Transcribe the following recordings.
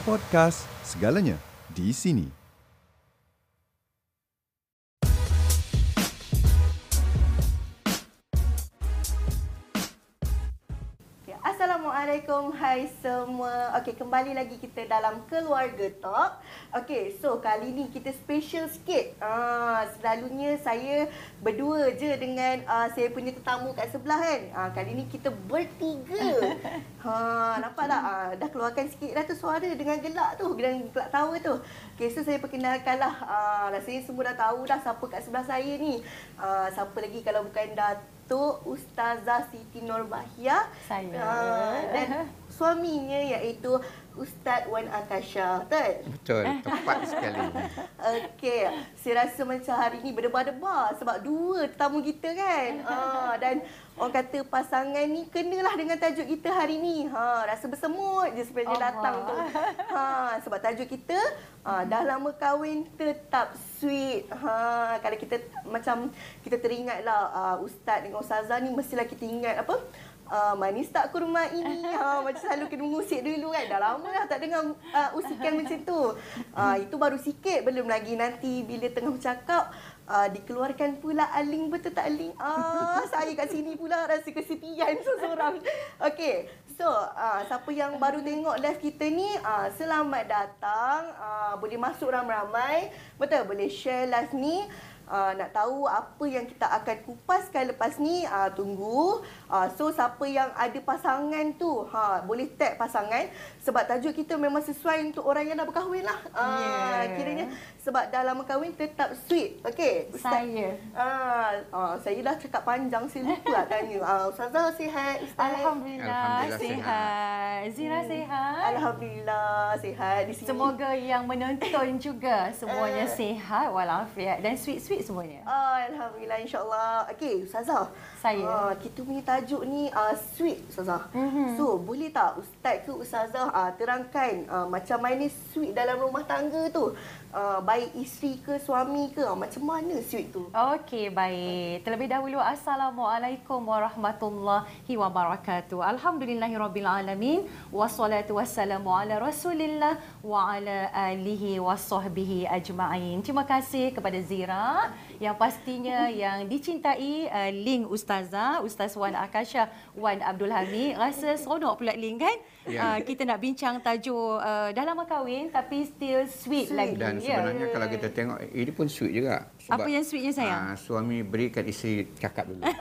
Podcast, segalanya di sini. Assalamualaikum hai semua. Okey, kembali lagi kita dalam keluarga talk. Okey, so kali ni kita special sikit. Ah, selalunya saya berdua je dengan uh, saya punya tetamu kat sebelah kan. Ah, kali ni kita bertiga. Ha, nampak tak? Ah, dah keluarkan sikit dah tu suara dengan gelak tu, dengan gelak tawa tu. Okey, so saya perkenalkanlah. Ah, rasanya semua dah tahu dah siapa kat sebelah saya ni. Ah, siapa lagi kalau bukan Datuk Ustazah Siti Nurbahia. Saya. Ah, dan suaminya iaitu Ustaz Wan Akasha. Betul? Betul, tepat sekali. Okey, saya rasa macam hari ni berdebar-debar sebab dua tetamu kita kan. Ha, dan orang kata pasangan ni kenalah dengan tajuk kita hari ni. Ha, rasa bersemut je sebenarnya Allah. datang tu. Ha, sebab tajuk kita ha, dah lama kahwin tetap sweet. Ha, kalau kita macam kita teringatlah uh, ustaz dengan ustazah ni mestilah kita ingat apa? Uh, manis tak kurma ini ha, Macam selalu kena mengusik dulu kan Dah lama dah tak dengar uh, usikan macam tu uh, Itu baru sikit Belum lagi nanti bila tengah bercakap uh, Dikeluarkan pula aling betul tak aling ah, Saya kat sini pula rasa kesepian seorang Okey So, uh, siapa yang baru tengok live kita ni, uh, selamat datang. Uh, boleh masuk ramai-ramai. Betul, boleh share live ni. Uh, nak tahu apa yang kita akan kupaskan lepas ni, uh, tunggu. Uh, so, siapa yang ada pasangan tu, ha, boleh tag pasangan. Sebab tajuk kita memang sesuai untuk orang yang dah berkahwin lah. Uh, Yeah. Kiranya sebab dah lama kahwin tetap sweet. Okey. Saya. Ah, ah, saya dah cakap panjang, saya lupa nak tanya. Ah, Ustazah sihat? Ustaz? Alhamdulillah, Alhamdulillah sihat. Zira sihat. Alhamdulillah sihat di sini. Semoga yang menonton juga semuanya Eh. sihat walafiat dan sweet-sweet semuanya. Ah, Alhamdulillah insyaAllah. Okey, Ustazah. Saya. Ah, kita punya tajuk ni ah, sweet, Ustazah. Mhm. So, boleh tak Ustaz ke Ustazah ah, terangkan ah, macam mana sweet dalam rumah tangga tu? Ah, baik isteri ke suami ke? Ah, macam mana sweet tu? Okey, baik. Terlebih dahulu Assalamualaikum warahmatullahi wabarakatuh. Alhamdulillahirabbil alamin wassalatu wassalamu ala Rasulillah wa ala alihi wasahbihi ajma'in. Terima kasih kepada Zira yang pastinya yang dicintai uh, Ling Ustazah, Ustaz Wan Akasha Wan Abdul Hamid. Rasa seronok pula Ling kan? Ya. Uh, kita nak bincang tajuk uh, dah lama kahwin tapi still sweet, Sweet. lagi. Dan Ya. sebenarnya kalau kita tengok, ini pun sweet juga. Apa yang sweetnya, sayang? ah, suami berikan isteri cakap dulu.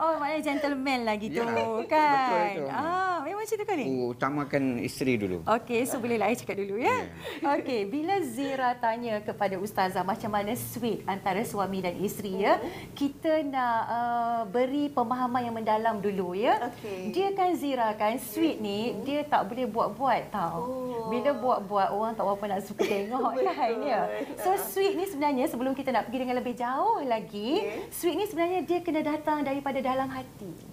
Oh, maknanya gentleman lah gitu Ya, kan? betul itu. Ah, macam tu kan ni? Utamakan isteri dulu. Okey, so bolehlah saya cakap dulu ya. Ya. Okey, bila Zira tanya kepada ustazah macam mana sweet antara suami dan isteri ya, kita nak uh, beri pemahaman yang mendalam dulu ya. Okey. Dia kan Zira kan sweet ni dia tak boleh buat-buat tau. Oh. Bila buat-buat orang tak apa nak suka tengok kan ya. So sweet ni sebenarnya sebelum kita nak pergi dengan lebih jauh lagi, Okey. sweet ni sebenarnya dia kena datang daripada dalam hati.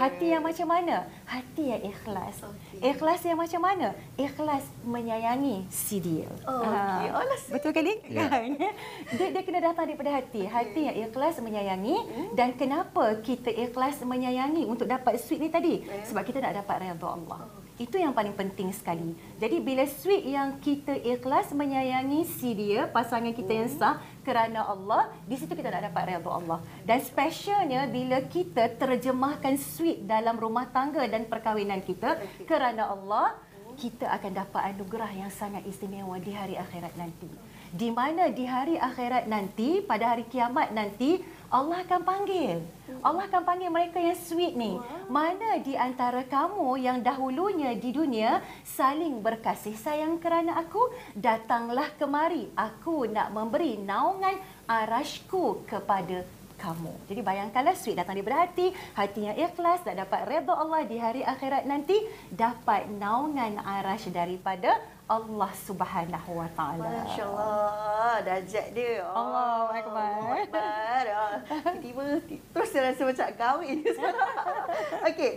Hati yang macam mana? Hati yang ikhlas. Okey. Ikhlas yang macam mana? Ikhlas menyayangi si dia. Oh, Ah, okey. Oh, betul kan? Ya. Kan? Dia, dia kena datang daripada hati. Hati yang ikhlas menyayangi. Dan kenapa kita ikhlas menyayangi untuk dapat sweet ni tadi? Ya. Sebab kita nak dapat redha Allah. Itu yang paling penting sekali. Jadi bila sweet yang kita ikhlas menyayangi si dia, pasangan kita yang sah kerana Allah, di situ kita nak dapat redha Allah. Dan specialnya bila kita terjemahkan sweet dalam rumah tangga dan perkahwinan kita kerana Allah, kita akan dapat anugerah yang sangat istimewa di hari akhirat nanti. Di mana di hari akhirat nanti, pada hari kiamat nanti, Allah akan panggil. Allah akan panggil mereka yang sweet ni. Mana di antara kamu yang dahulunya di dunia saling berkasih sayang kerana aku, datanglah kemari. Aku nak memberi naungan arashku kepada kamu. Jadi bayangkanlah sweet datang daripada hati, hati yang ikhlas dan dapat redha Allah di hari akhirat nanti, dapat naungan arash daripada Allah Subhanahu Wa Taala. Masya Allah, dajat dia. Oh, Allahu Akbar. Ah, Tiba-tiba ti- terus saya rasa macam kahwin. Okey.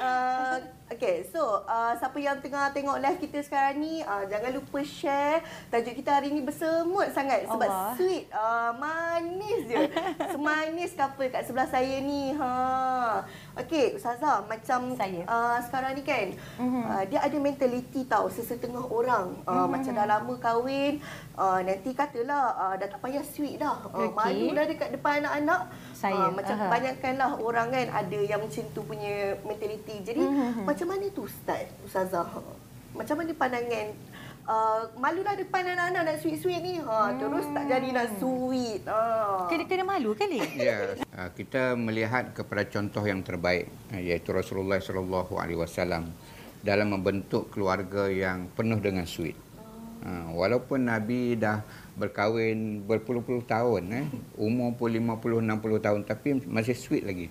Uh, okay, so uh, siapa yang tengah tengok live kita sekarang ni, uh, jangan lupa share. Tajuk kita hari ni bersemut sangat sebab Allah. sweet, uh, manis je. Semanis couple kat sebelah saya ni. Ha. Okey, Ustazah, macam Saya. Uh, sekarang ni kan, mm-hmm. uh, dia ada mentaliti tau sesetengah orang. Uh, mm-hmm. Macam dah lama kahwin, uh, nanti katalah uh, dah tak payah sweet dah. Uh, Okey. Malu dah dekat depan anak-anak. Saya, Uh, macam aha. kebanyakan lah orang kan ada yang macam tu punya mentaliti. Jadi, Mhm. macam mana tu Ustaz, Ustazah? Macam mana pandangan Uh, malu lah depan anak-anak nak sweet-sweet ni. Ha, terus tak jadi nak sweet. Ha. Kena, kena malu kali. Ya, ah, kita melihat kepada contoh yang terbaik ah, iaitu Rasulullah sallallahu alaihi wasallam dalam membentuk keluarga yang penuh dengan sweet. Ah, Walaupun Nabi dah berkahwin berpuluh-puluh tahun eh, umur pun 50 60 tahun tapi masih sweet lagi.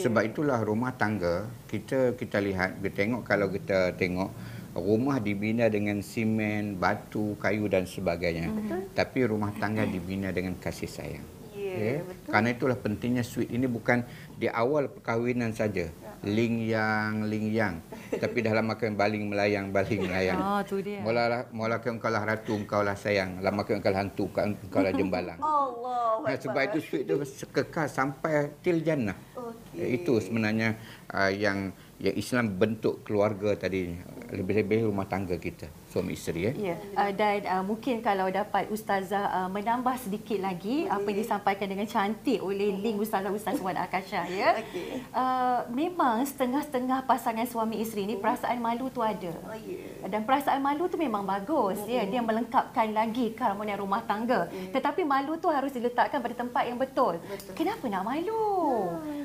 Sebab itulah rumah tangga kita kita lihat kita tengok kalau kita tengok rumah dibina dengan simen, batu, kayu dan sebagainya. Tapi rumah tangga dibina dengan kasih sayang. Ya, Ya, betul. Karena itulah pentingnya sweet ini bukan di awal perkahwinan saja. Ling yang, ling yang. Tapi dalam makan baling melayang, baling melayang. Oh, tu dia. Mula mula ke engkau lah ratu, engkau lah sayang. Lama ke engkau lah hantu, engkau lah jembalang. Allah. Nah, sebab itu sweet itu kekal sampai til jannah. Okey. Itu sebenarnya uh, yang yang Islam bentuk keluarga tadi lebih-lebih rumah tangga kita suami isteri eh. Ya, uh, dan uh, mungkin kalau dapat Ustazah uh, menambah sedikit lagi apa yang disampaikan dengan cantik oleh Ling Ustazah-Ustaz Wan Akasha ya. Okey. Uh, memang setengah-setengah pasangan suami isteri ni perasaan malu tu ada. Oh, ya. Dan perasaan malu tu memang bagus ya dia melengkapkan lagi keharmonian rumah tangga. Tetapi malu tu harus diletakkan pada tempat yang betul. Kenapa nak malu?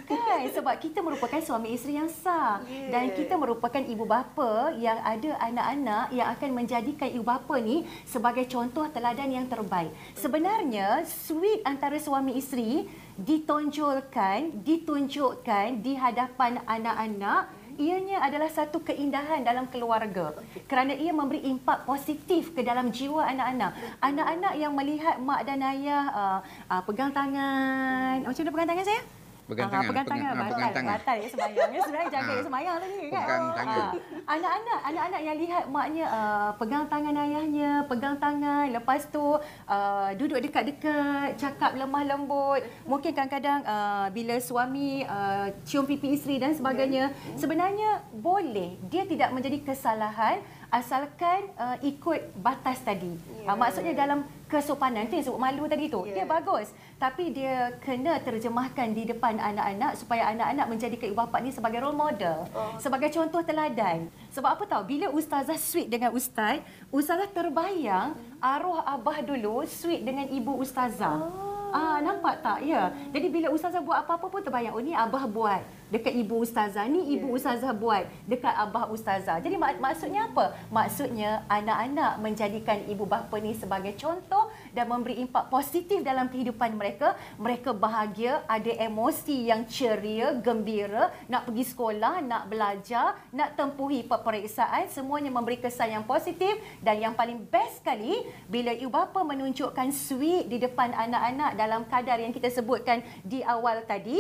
Kan sebab kita merupakan suami isteri yang sah Ya. dan kita merupakan ibu bapa yang ada anak-anak yang akan menjadikan ibu bapa ni sebagai contoh teladan yang terbaik. Sebenarnya sweet antara suami isteri ditonjolkan, ditunjukkan di hadapan anak-anak ianya adalah satu keindahan dalam keluarga kerana ia memberi impak positif ke dalam jiwa anak-anak. Anak-anak yang melihat mak dan ayah uh, uh, pegang tangan. Macam mana pegang tangan saya? Pegang Ah, tangan, pegang pegang- tangan, ah, batal, pegang tangan. batal ya sembahyang. Ya sebenarnya jaga ya sembahyang tadi kan. pegang tangan. Ah, anak-anak, anak-anak yang lihat maknya uh, pegang tangan ayahnya, pegang tangan, lepas tu uh, duduk dekat-dekat, cakap lemah lembut. Mungkin kadang-kadang uh, bila suami uh, cium pipi isteri dan sebagainya, sebenarnya boleh. Dia tidak menjadi kesalahan asalkan uh, ikut batas tadi. Ya. Uh, maksudnya dalam kesopanan tu yang sebut malu tadi tu. Ya. Dia bagus. Tapi dia kena terjemahkan di depan anak-anak supaya anak-anak menjadikan ibu bapa ni sebagai role model. Oh. Sebagai contoh teladan. Sebab apa tahu? Bila ustazah sweet dengan ustaz, ustazah terbayang arwah abah dulu sweet dengan ibu ustazah. Ah, nampak tak? Ya. Jadi bila ustazah buat apa-apa pun terbayang, oh ni abah buat dekat ibu ustazah, ni ibu ustazah buat dekat abah ustazah. Jadi mak- maksudnya apa? Maksudnya anak-anak menjadikan ibu bapa ni sebagai contoh dan memberi impak positif dalam kehidupan mereka. Mereka bahagia, ada emosi yang ceria, gembira, nak pergi sekolah, nak belajar, nak tempuhi peperiksaan, semuanya memberi kesan yang positif dan yang paling best sekali bila ibu bapa menunjukkan sweet di depan anak-anak dalam kadar yang kita sebutkan di awal tadi,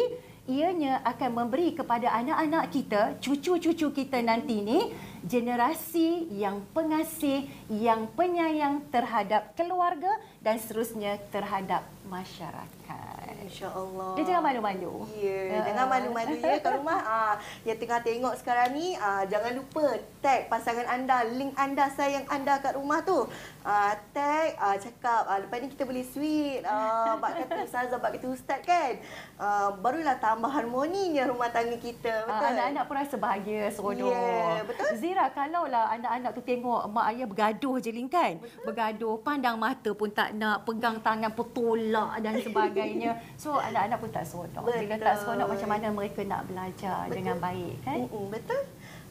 ianya akan memberi kepada anak-anak kita, cucu-cucu kita nanti ni generasi yang pengasih, yang penyayang terhadap keluarga dan seterusnya terhadap masyarakat. InsyaAllah. Dia jangan malu-malu. Ya, Ya. jangan malu-malu ya kat rumah. Ah, yang tengah tengok sekarang ni, ah, jangan lupa tag pasangan anda, link anda, sayang anda kat rumah tu. Ah, tag, ah, cakap, ah, lepas ni kita boleh sweet. Ah, bak kata Ustazah, bak kata Ustaz kan. Ah, barulah tambah harmoninya rumah tangga kita. Ah, Betul? anak-anak pun rasa bahagia, seronok. Ya, betul. Zira, kalaulah anak-anak tu tengok mak ayah bergaduh je Lin kan? Bergaduh, pandang mata pun tak nak, pegang tangan pun tolak dan sebagainya. So, anak-anak pun tak seronok. Bila tak Betul. seronok, macam mana mereka nak belajar dengan baik kan? Mm-mm, betul.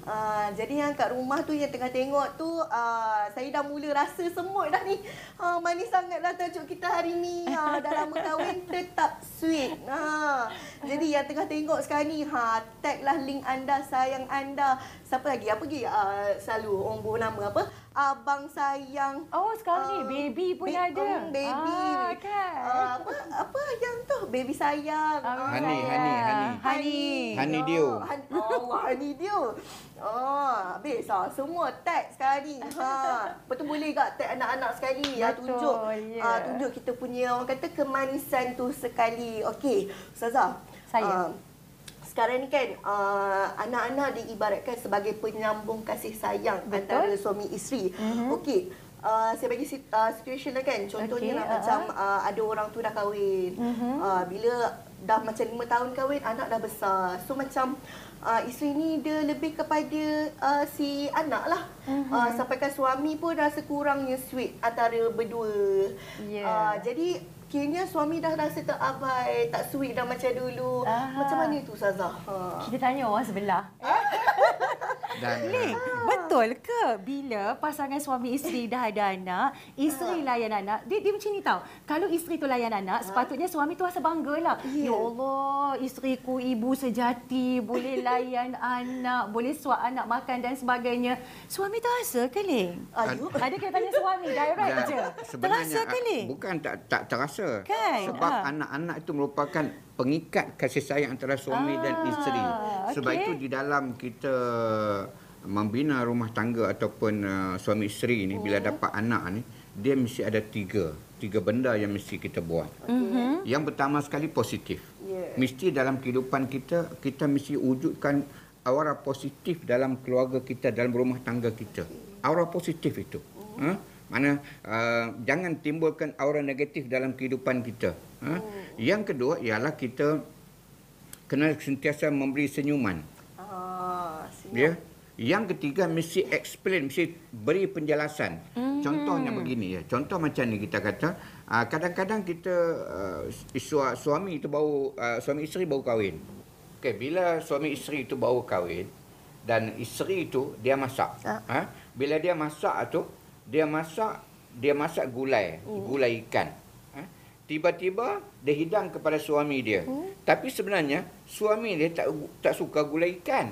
Uh, jadi yang kat rumah tu yang tengah tengok tu uh, saya dah mula rasa semut dah ni. Ha uh, manis sangatlah tajuk kita hari ni. Ha uh, dah lama kahwin tetap sweet. Ha. Jadi yang tengah tengok sekarang ni ha taglah link anda sayang anda. Siapa lagi? Apa lagi? Uh, selalu orang bawa nama apa? Abang sayang. Oh, sekarang ni Ah, baby pun ba- ada. mm, baby. Ah, kan? Ah, apa apa yang tu baby sayang. Ah, Hani, Hani, Hani. Hani. Hani Dio. Han, oh, Hani Dio. Oh, habis ah. Semua tag sekarang ni. Ha. Betul boleh tak tag anak-anak sekali? Ya, Betul, tunjuk. ya. ah, tunjuk kita punya orang kata kemanisan tu sekali. Okey, Ustazah. Saya. ah, sekarang ni kan uh, anak-anak diibaratkan sebagai penyambung kasih sayang Betul. antara suami isteri. Mm-hmm. Okey. Uh, saya bagi uh, situation lah kan. Contohnya Okey, lah uh-uh. macam uh, ada orang tu dah kahwin. Mm-hmm. Uh, bila dah macam lima tahun kahwin, anak dah besar. So macam uh, isteri ni dia lebih kepada uh, si anak lah. Mm-hmm. Uh, sampaikan suami pun rasa kurangnya sweet antara berdua. Ya. Uh, jadi Kini suami dah rasa tak abai, tak sweet dah macam dulu. Aha. Macam mana tu Ustazah? Ha. Kita tanya orang sebelah. Dan Ni, betul ke bila pasangan suami isteri dah ada anak, isteri layan anak, dia, dia macam ni tau. Kalau isteri tu layan anak, sepatutnya suami tu rasa bangga lah. Ya. Ya Allah, isteriku ibu sejati, boleh layan anak, boleh suap anak makan dan sebagainya. Suami tu rasa ke, Ling? Ayu. Ada kita tanya suami, direct Dan je. sebenarnya Terasa ke, ah, Ling? bukan tak tak terasa. Kan? Sebab Ah. anak-anak itu merupakan pengikat kasih sayang antara suami dan Ah, isteri. Sebab okey. itu di dalam kita membina rumah tangga ataupun uh, suami isteri ni bila dapat anak ni dia mesti ada tiga tiga benda yang mesti kita buat. Mhm. Yang pertama sekali positif. Ya. Mesti dalam kehidupan kita kita mesti wujudkan aura positif dalam keluarga kita dalam rumah tangga kita. Aura positif itu. Ha? Mana uh, jangan timbulkan aura negatif dalam kehidupan kita. Ha? Yang kedua ialah kita kena sentiasa memberi senyuman. Ah. Ya. Yang ketiga mesti explain, mesti beri penjelasan. Hmm. Contohnya begini ya. Contoh macam ni kita kata, ah, kadang-kadang kita uh, su- suami itu baru uh, suami isteri baru kahwin. Okey, bila suami isteri itu baru kahwin dan isteri itu dia masak. Ah. Ha? Bila dia masak tu, dia masak dia masak gulai, gulai ikan. Ha? Tiba-tiba dia hidang kepada suami dia. Tapi sebenarnya suami dia tak tak suka gulai ikan.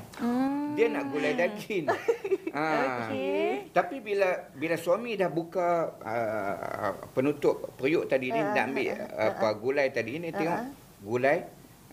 Dia nak gulai daging. ha. Okey. Tapi bila bila suami dah buka uh, penutup periuk tadi ni nak ambil uh, apa gulai tadi ni tengok gulai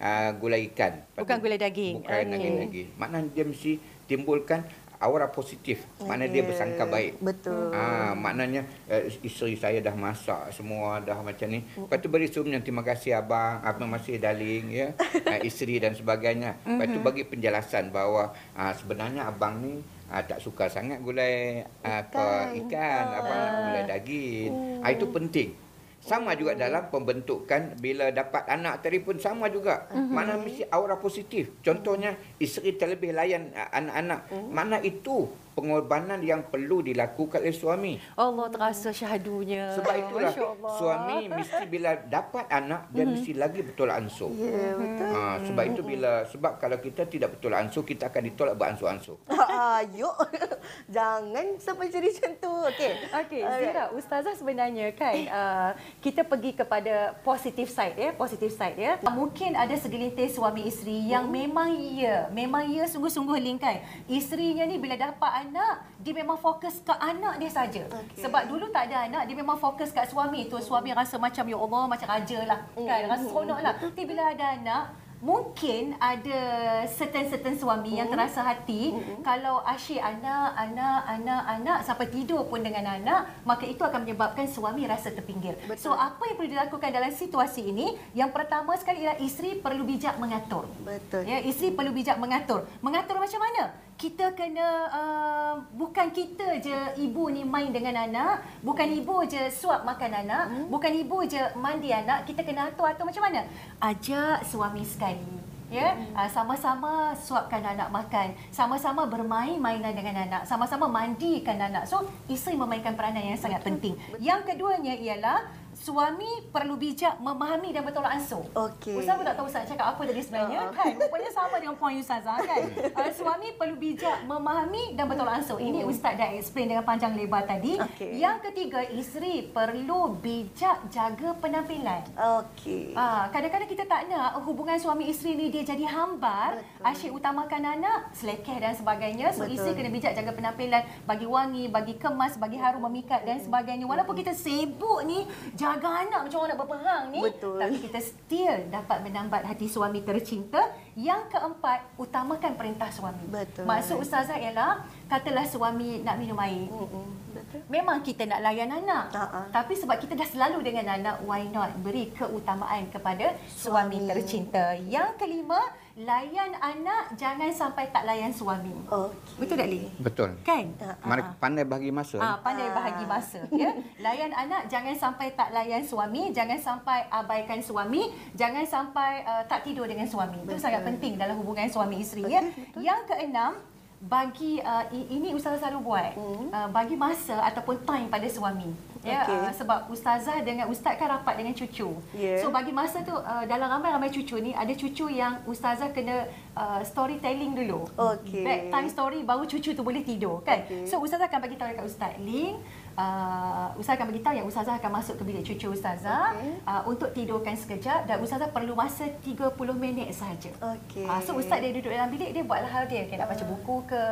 uh, gulai ikan. Bukan gulai daging. Bukan Okey. daging lagi. Maknanya dia mesti timbulkan aura positif. Maknanya dia bersangka baik. Betul. Ah, maknanya uh, isteri saya dah masak semua dah macam ni. Lepas tu beri senyum terima kasih abang, abang masih darling ya. Uh, isteri dan sebagainya. Lepas tu bagi penjelasan bahawa uh, sebenarnya abang ni uh, tak suka sangat gulai uh, apa ikan, abang nak gulai daging. Ah, itu penting. Sama juga dalam pembentukan bila dapat anak tadi pun sama juga. Mana mesti aura positif. Contohnya isteri terlebih layan anak-anak. Mana itu pengorbanan yang perlu dilakukan oleh suami. Allah terasa syahadunya. Sebab itulah suami mesti bila dapat anak dia mesti lagi betul ansur. Ya, betul. Ha, sebab itu bila sebab kalau kita tidak betul ansur kita akan ditolak beransur-ansur. Ayo. Jangan sampai jadi macam tu. Okey. Okey. Zira, ustazah sebenarnya kan uh, kita pergi kepada positive side ya, positive side ya. Mungkin ada segelintir suami isteri yang memang ya, memang ya sungguh-sungguh link kan. Isterinya ni bila dapat anak, dia memang fokus ke anak dia saja. Okey. Sebab dulu tak ada anak, dia memang fokus kat suami tu. Suami rasa macam ya Allah macam raja lah kan, rasa seronok lah. Tapi bila ada anak, Mungkin ada certain-certain suami yang terasa hati kalau asyik anak, anak, anak, anak sampai tidur pun dengan anak, maka itu akan menyebabkan suami rasa terpinggir. So Betul. apa yang perlu dilakukan dalam situasi ini? Yang pertama sekali ialah isteri perlu bijak mengatur. Betul. Ya, isteri perlu bijak mengatur. Mengatur macam mana? Kita kena uh, bukan kita je ibu ni main dengan anak, bukan ibu je suap makan anak, hmm. bukan ibu je mandi anak, kita kena atur-atur macam mana? Ajak suami sekali. Ya, uh, sama-sama suapkan anak makan, sama-sama bermain mainan dengan anak, sama-sama mandikan anak. So, isteri memainkan peranan yang sangat penting. Yang keduanya ialah suami perlu bijak memahami dan bertolak ansur. Okey. Ustaz pun tak tahu Ustaz cakap apa tadi sebenarnya kan. Rupanya sama dengan poin Ustazah kan. Uh, suami perlu bijak memahami dan bertolak ansur. Ini Ustaz dah explain dengan panjang lebar tadi. Okey. Yang ketiga, isteri perlu bijak jaga penampilan. Okey. Ah, kadang-kadang kita tak nak hubungan suami isteri ni dia jadi hambar, Betul. asyik utamakan anak, selekeh dan sebagainya. So Betul. isteri kena bijak jaga penampilan, bagi wangi, bagi kemas, bagi harum memikat dan sebagainya. Walaupun kita sibuk ni, gagang anak macam orang nak berperang ni. Betul. Tapi kita still dapat menambat hati suami tercinta. Yang keempat, utamakan perintah suami. Betul. Maksud ustazah ialah katalah suami nak minum air. Mm-mm. Betul. Memang kita nak layan anak. Ha-ha. Tapi sebab kita dah selalu dengan anak, why not beri keutamaan kepada suami, Suami. tercinta. Yang kelima, layan anak jangan sampai tak layan suami. Okey. Betul tak, Lee? Betul. Kan? Mari pandai bahagi masa. Ah, pandai Ah. bahagi masa. Ya? Layan anak, jangan sampai tak layan suami, jangan sampai abaikan suami, jangan sampai uh, tak tidur dengan suami. Itu sangat penting dalam hubungan suami isteri. Ya? Yang keenam, bagi uh, ini ustazah selalu buat Hmm. uh, bagi masa ataupun time pada suami ya Okey. uh, sebab ustazah dengan ustaz kan rapat dengan cucu Ya. so bagi masa tu uh, dalam ramai-ramai cucu ni ada cucu yang ustazah kena uh, storytelling dulu Okey. bedtime story baru cucu tu boleh tidur kan Okey. so ustazah akan bagi tahu dekat ustaz Ling uh, ustazah akan bagi tahu yang ustazah akan masuk ke bilik cucu ustazah Okey. uh, untuk tidurkan sekejap dan ustazah perlu masa 30 minit sahaja Okey. Ah, so ustaz dia duduk dalam bilik dia buat hal dia, dia nak baca buku ke,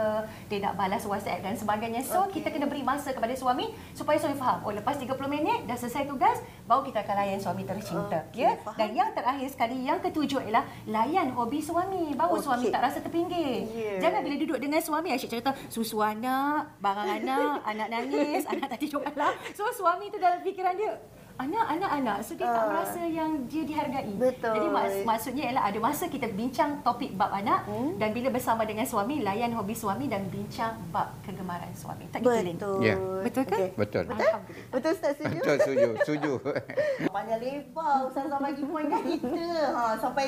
dia nak balas WhatsApp dan sebagainya. So Okey. kita kena beri masa kepada suami supaya suami faham. Oh lepas 30 minit dah selesai tugas, baru kita akan layan suami tercinta. Okey, ya. faham. Dan yang terakhir sekali yang ketujuh ialah layan hobi suami. Baru Okey. suami tak rasa terpinggir. Ya. Jangan bila duduk dengan suami asyik cerita susu anak, barang anak, anak nangis, anak tak tidur malam. So suami tu dalam fikiran dia Anak, anak, anak. So dia tak Ah. merasa yang dia dihargai. Betul. Jadi maks- maksudnya ialah ada masa kita bincang topik bab anak Hmm. dan bila bersama dengan suami layan hobi suami dan bincang bab kegemaran suami. Tak gitu Lin? Betul. Ya. Betul ke? Okey. Betul. Alhamdulillah. Betul Ustaz setuju? Betul, setuju. Setuju. Panjang lebar Ustazah bagi poin kat kita. Ha, sampai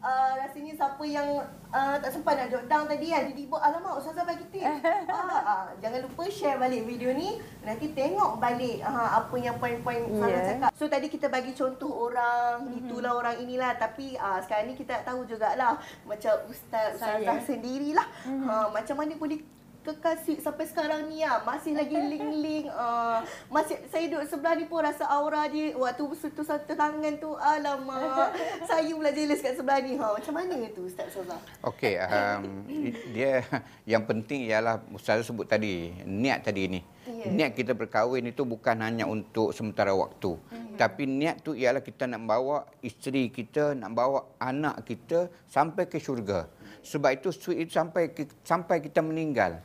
uh, rasanya siapa yang uh, tak sempat nak jot down tadi kan. Tiba-tiba alamak Ustazah bagi tips. ha, ha, jangan lupa share balik video ni. Nanti tengok balik ha, apa yang poin-poin Ustazah Yeah. cakap. So tadi kita bagi contoh orang, itulah orang inilah. Tapi uh, sekarang ni kita tahu jugalah. Macam Ustaz. Ustazah sendirilah. Ha, macam mana boleh kekal sweet sampai sekarang ni ah masih lagi link-link ah masih saya duduk sebelah ni pun rasa aura dia waktu sentuh satu tangan tu alamak saya pula jealous kat sebelah ni ha macam mana tu Ustaz Sazah Okey, um, dia yang penting ialah Ustaz sebut tadi, niat tadi ni. Ya. Niat kita berkahwin itu bukan hanya untuk sementara waktu. Tapi niat tu ialah kita nak bawa isteri kita, nak bawa anak kita sampai ke syurga. Sebab itu sweet itu sampai sampai kita meninggal.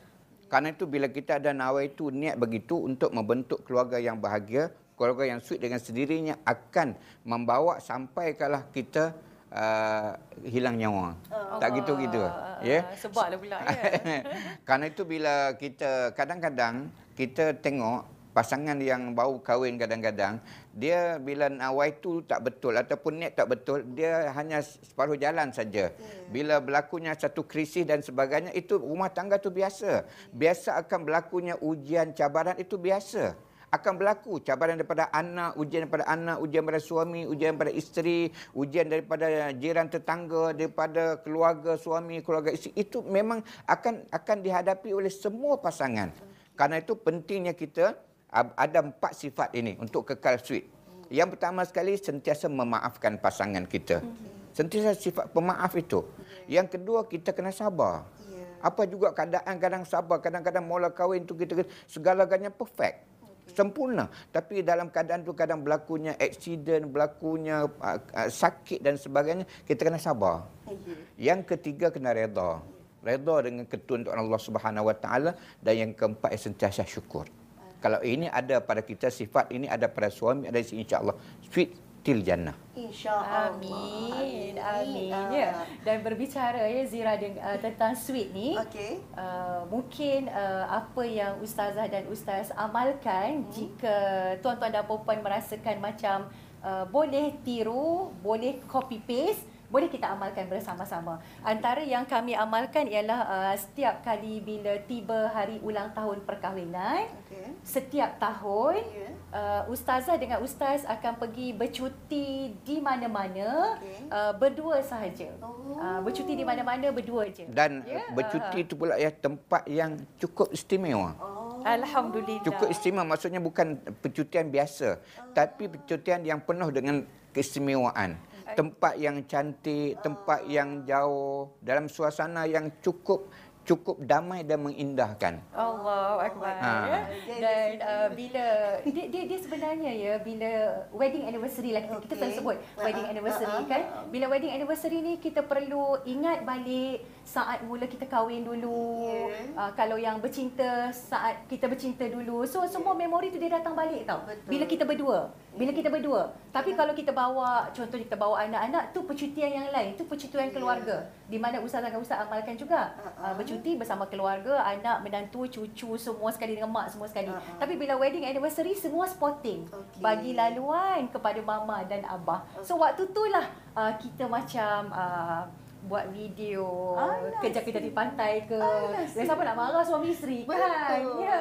Karena itu bila kita ada nawa itu niat begitu untuk membentuk keluarga yang bahagia, keluarga yang sweet dengan sendirinya akan membawa sampai kalah kita uh, hilang nyawa. Tak gitu gitu. Ya. Sebablah pula ya. Karena itu bila kita kadang-kadang kita tengok pasangan yang baru kahwin kadang-kadang dia bila nawai tu tak betul ataupun niat tak betul dia hanya separuh jalan saja. Bila berlakunya satu krisis dan sebagainya itu rumah tangga tu biasa. Biasa akan berlakunya ujian cabaran itu biasa. Akan berlaku cabaran daripada anak, ujian daripada anak, ujian daripada suami, ujian daripada isteri, ujian daripada jiran tetangga, daripada keluarga suami, keluarga isteri. Itu memang akan akan dihadapi oleh semua pasangan. Karena itu pentingnya kita ada empat sifat ini untuk kekal sweet. Yang pertama sekali sentiasa memaafkan pasangan kita. Sentiasa sifat pemaaf itu. Yang kedua kita kena sabar. Ya. Apa juga keadaan kadang sabar, kadang-kadang mula kahwin tu kita segala-galanya perfect. Sempurna. Tapi dalam keadaan tu kadang berlakunya accident, berlakunya uh, uh, sakit dan sebagainya, kita kena sabar. Yang ketiga kena reda. Reda dengan ketentuan Allah Subhanahu Wa Taala dan yang keempat sentiasa syukur. Kalau ini ada pada kita sifat ini ada pada suami ada insya-Allah sweet till jannah. Insya-Allah. Amin. Amin. Ah. Ya. Dan berbicara ya Zira dengan, uh, tentang sweet ni. Okey. Uh, mungkin uh, apa yang ustazah dan ustaz amalkan Hmm. jika tuan-tuan dan puan merasakan macam uh, boleh tiru, boleh copy paste, boleh kita amalkan bersama-sama. Antara yang kami amalkan ialah uh, setiap kali bila tiba hari ulang tahun perkahwinan, Okey. setiap tahun Ya. uh, ustazah dengan ustaz akan pergi bercuti di mana-mana Okey. uh, berdua sahaja. Oh. Uh, bercuti di mana-mana berdua je. Dan Ya, bercuti itu pula ya tempat yang cukup istimewa. Oh. Alhamdulillah. Cukup istimewa maksudnya bukan percutian biasa, tapi percutian yang penuh dengan keistimewaan. Tempat yang cantik, tempat yang jauh, dalam suasana yang cukup cukup damai dan mengindahkan. Allah Akbar. Ha. Dan uh, bila dia, dia dia sebenarnya ya bila wedding anniversary lah kita, kita Okey. selalu sebut wedding Ha, ha, anniversary ha, kan. Bila wedding anniversary ni kita perlu ingat balik saat mula kita kahwin dulu. Ya. Uh, kalau yang bercinta saat kita bercinta dulu. So semua memori tu dia datang balik tau. Betul. Bila kita berdua. Bila kita berdua. Tapi kalau kita bawa contoh kita bawa anak-anak tu percutian yang lain, tu percutian Ya. keluarga. Di mana ustaz akan ustaz amalkan juga. Ha. Uh, bercuti bersama keluarga, anak, menantu, cucu semua sekali dengan mak semua sekali. Ha. Tapi bila wedding anniversary semua spotting. Okey. Bagi laluan kepada mama dan abah. So waktu tu lah uh, kita macam uh, buat video Alah, kejap-kejap di pantai ke. Alah, Dan siapa nak marah suami isteri kan? Ya.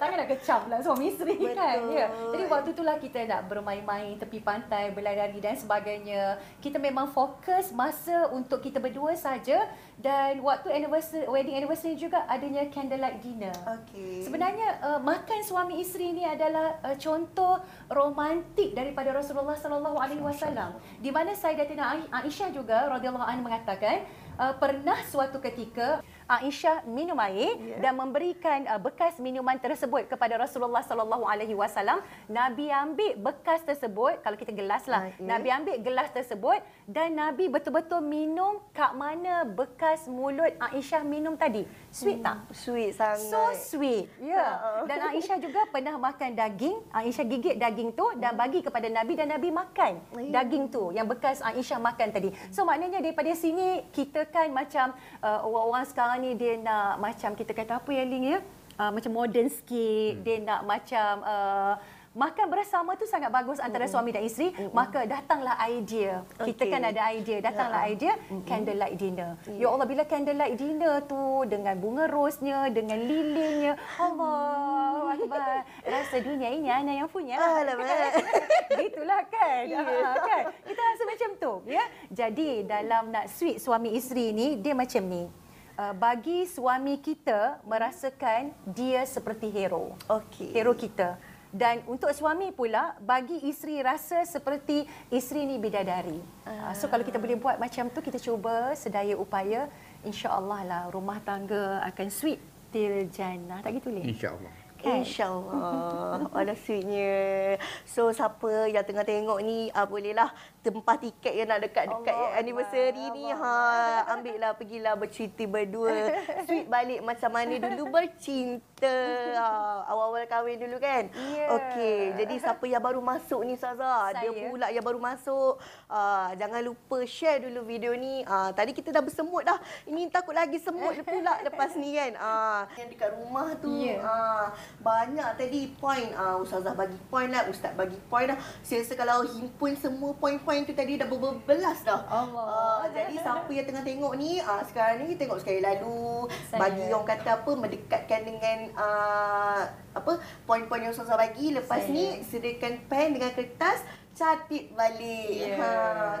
Takkan nak kecam lah suami isteri kan? Ya. Jadi waktu tu lah kita nak bermain-main tepi pantai, berlari dan sebagainya. Kita memang fokus masa untuk kita berdua saja dan waktu anniversary wedding anniversary juga adanya candlelight dinner. Okey. Sebenarnya uh, makan suami isteri ini adalah uh, contoh romantik daripada Rasulullah sallallahu alaihi wasallam. Di mana Sayyidatina Ai- Aisyah juga radhiyallahu anha mengatakan uh, pernah suatu ketika Aisyah minum air Ya. dan memberikan uh, bekas minuman tersebut kepada Rasulullah sallallahu alaihi wasallam. Nabi ambil bekas tersebut, kalau kita gelas lah. Okey. Nabi ambil gelas tersebut dan Nabi betul-betul minum kat mana bekas mulut Aisyah minum tadi. Sweet tak? Sweet sangat. So sweet. Ya. Ha. Dan Aisyah juga pernah makan daging. Aisyah gigit daging tu dan bagi kepada Nabi dan Nabi makan Ya. daging tu yang bekas Aisyah makan tadi. So maknanya daripada sini kita kan macam uh, orang-orang sekarang ni dia nak macam kita kata apa ya Ling ya? Uh, macam modern sikit. Dia nak macam uh, Makan bersama tu sangat bagus antara suami dan isteri. Maka datanglah idea. Kita Okey. kan ada idea. Datanglah idea candlelight dinner. Ya Allah bila candlelight dinner tu dengan bunga rosnya, dengan lilinnya. Allah Akbar. Rasa dunia ini Ana yang punya. Alamak. Gitulah kan. Ya. Ha, kan. Kita rasa macam tu, ya. Jadi dalam nak sweet suami isteri ni dia macam ni. Uh, bagi suami kita merasakan dia seperti hero. Okey. Hero kita. Dan untuk suami pula bagi isteri rasa seperti isteri ni bidadari. Uh. So kalau kita boleh buat macam tu kita cuba sedaya upaya insya-Allah lah rumah tangga akan sweet till jannah. Tak gitu Lin? InsyaAllah. Kan? InsyaAllah. Ada sweetnya. So, siapa yang tengah tengok ni, ah, bolehlah tempah tiket yang nak dekat-dekat Allah anniversary Akbar, ni. Ha, ambil lah, pergilah bercerita berdua. Sweet balik macam mana dulu bercinta. Ha, awal-awal kahwin dulu kan? Ya. Okey, jadi siapa yang baru masuk ni, Saza? Dia pula yang baru masuk. Ah, jangan lupa share dulu video ni. Ah, tadi kita dah bersemut dah. Ini takut lagi semut pula lepas ni kan. Ah, yang dekat rumah tu. Ya. Ah, banyak tadi point ah ustazah bagi point lah, ustaz bagi point dah. Saya rasa kalau himpun semua point-point tu tadi dah berbelas dah. Allah. Ah, jadi siapa yang tengah tengok ni, ah sekarang ni tengok sekali lalu Saya. bagi orang kata apa mendekatkan dengan ah apa point-point yang ustazah bagi lepas Saya. ni sediakan pen dengan kertas catit balik. Ya. Ha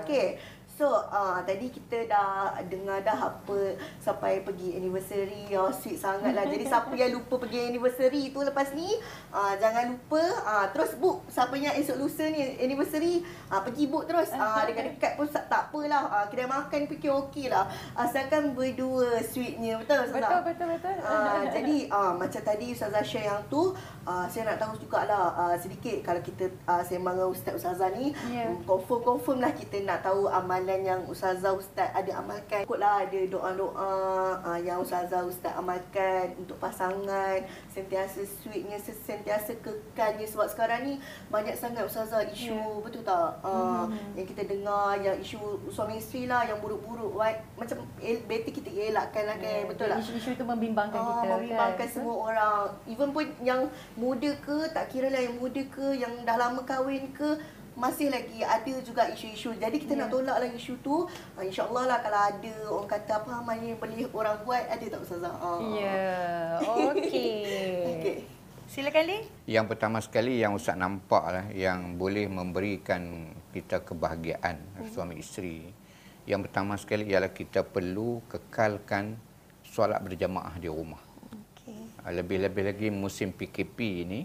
okey. So, uh, tadi kita dah dengar dah apa sampai pergi anniversary. Oh, sweet sangat lah. Jadi, siapa yang lupa pergi anniversary tu lepas ni, uh, jangan lupa uh, terus book. Siapa yang esok lusa ni anniversary, uh, pergi book terus. Uh, dekat-dekat pun tak tak apalah. Uh, kedai makan fikir okey lah. Asalkan berdua sweetnya. Betul, Ustazah? Betul, betul, betul. Ah, jadi uh, macam tadi Ustazah share yang tu uh, Saya nak tahu jugalah uh, sedikit Kalau kita uh, sembang dengan Ustaz Ustazah ni Ya. um, Confirm-confirm lah kita nak tahu amalan yang Ustazah Ustaz ada amalkan Ikutlah ada doa-doa uh, yang Ustazah Ustaz amalkan Untuk pasangan Sentiasa sweetnya, sentiasa kekalnya Sebab sekarang ni banyak sangat Ustazah isu Ya. Betul tak? Uh, Yang kita dengar yang isu suami isteri lah Yang buruk-buruk right? Macam el- better kita elakkan lah kan Betul tak? Isu-isu tu membimbangkan Ah, kita. membimbangkan kan? semua orang. Even pun yang muda ke, tak kira lah yang muda ke, yang dah lama kahwin ke, masih lagi ada juga isu-isu. Jadi kita Ya. nak tolak lah isu tu. Uh, InsyaAllah lah kalau ada orang kata apa amal yang boleh orang buat, ada tak Ustazah? Ah. Ya, okey. Okey. Silakan Lin. Yang pertama sekali yang Ustaz nampak lah yang boleh memberikan kita kebahagiaan suami isteri. Yang pertama sekali ialah kita perlu kekalkan solat berjamaah di rumah. Okey. Ah, Lebih-lebih lagi musim PKP ini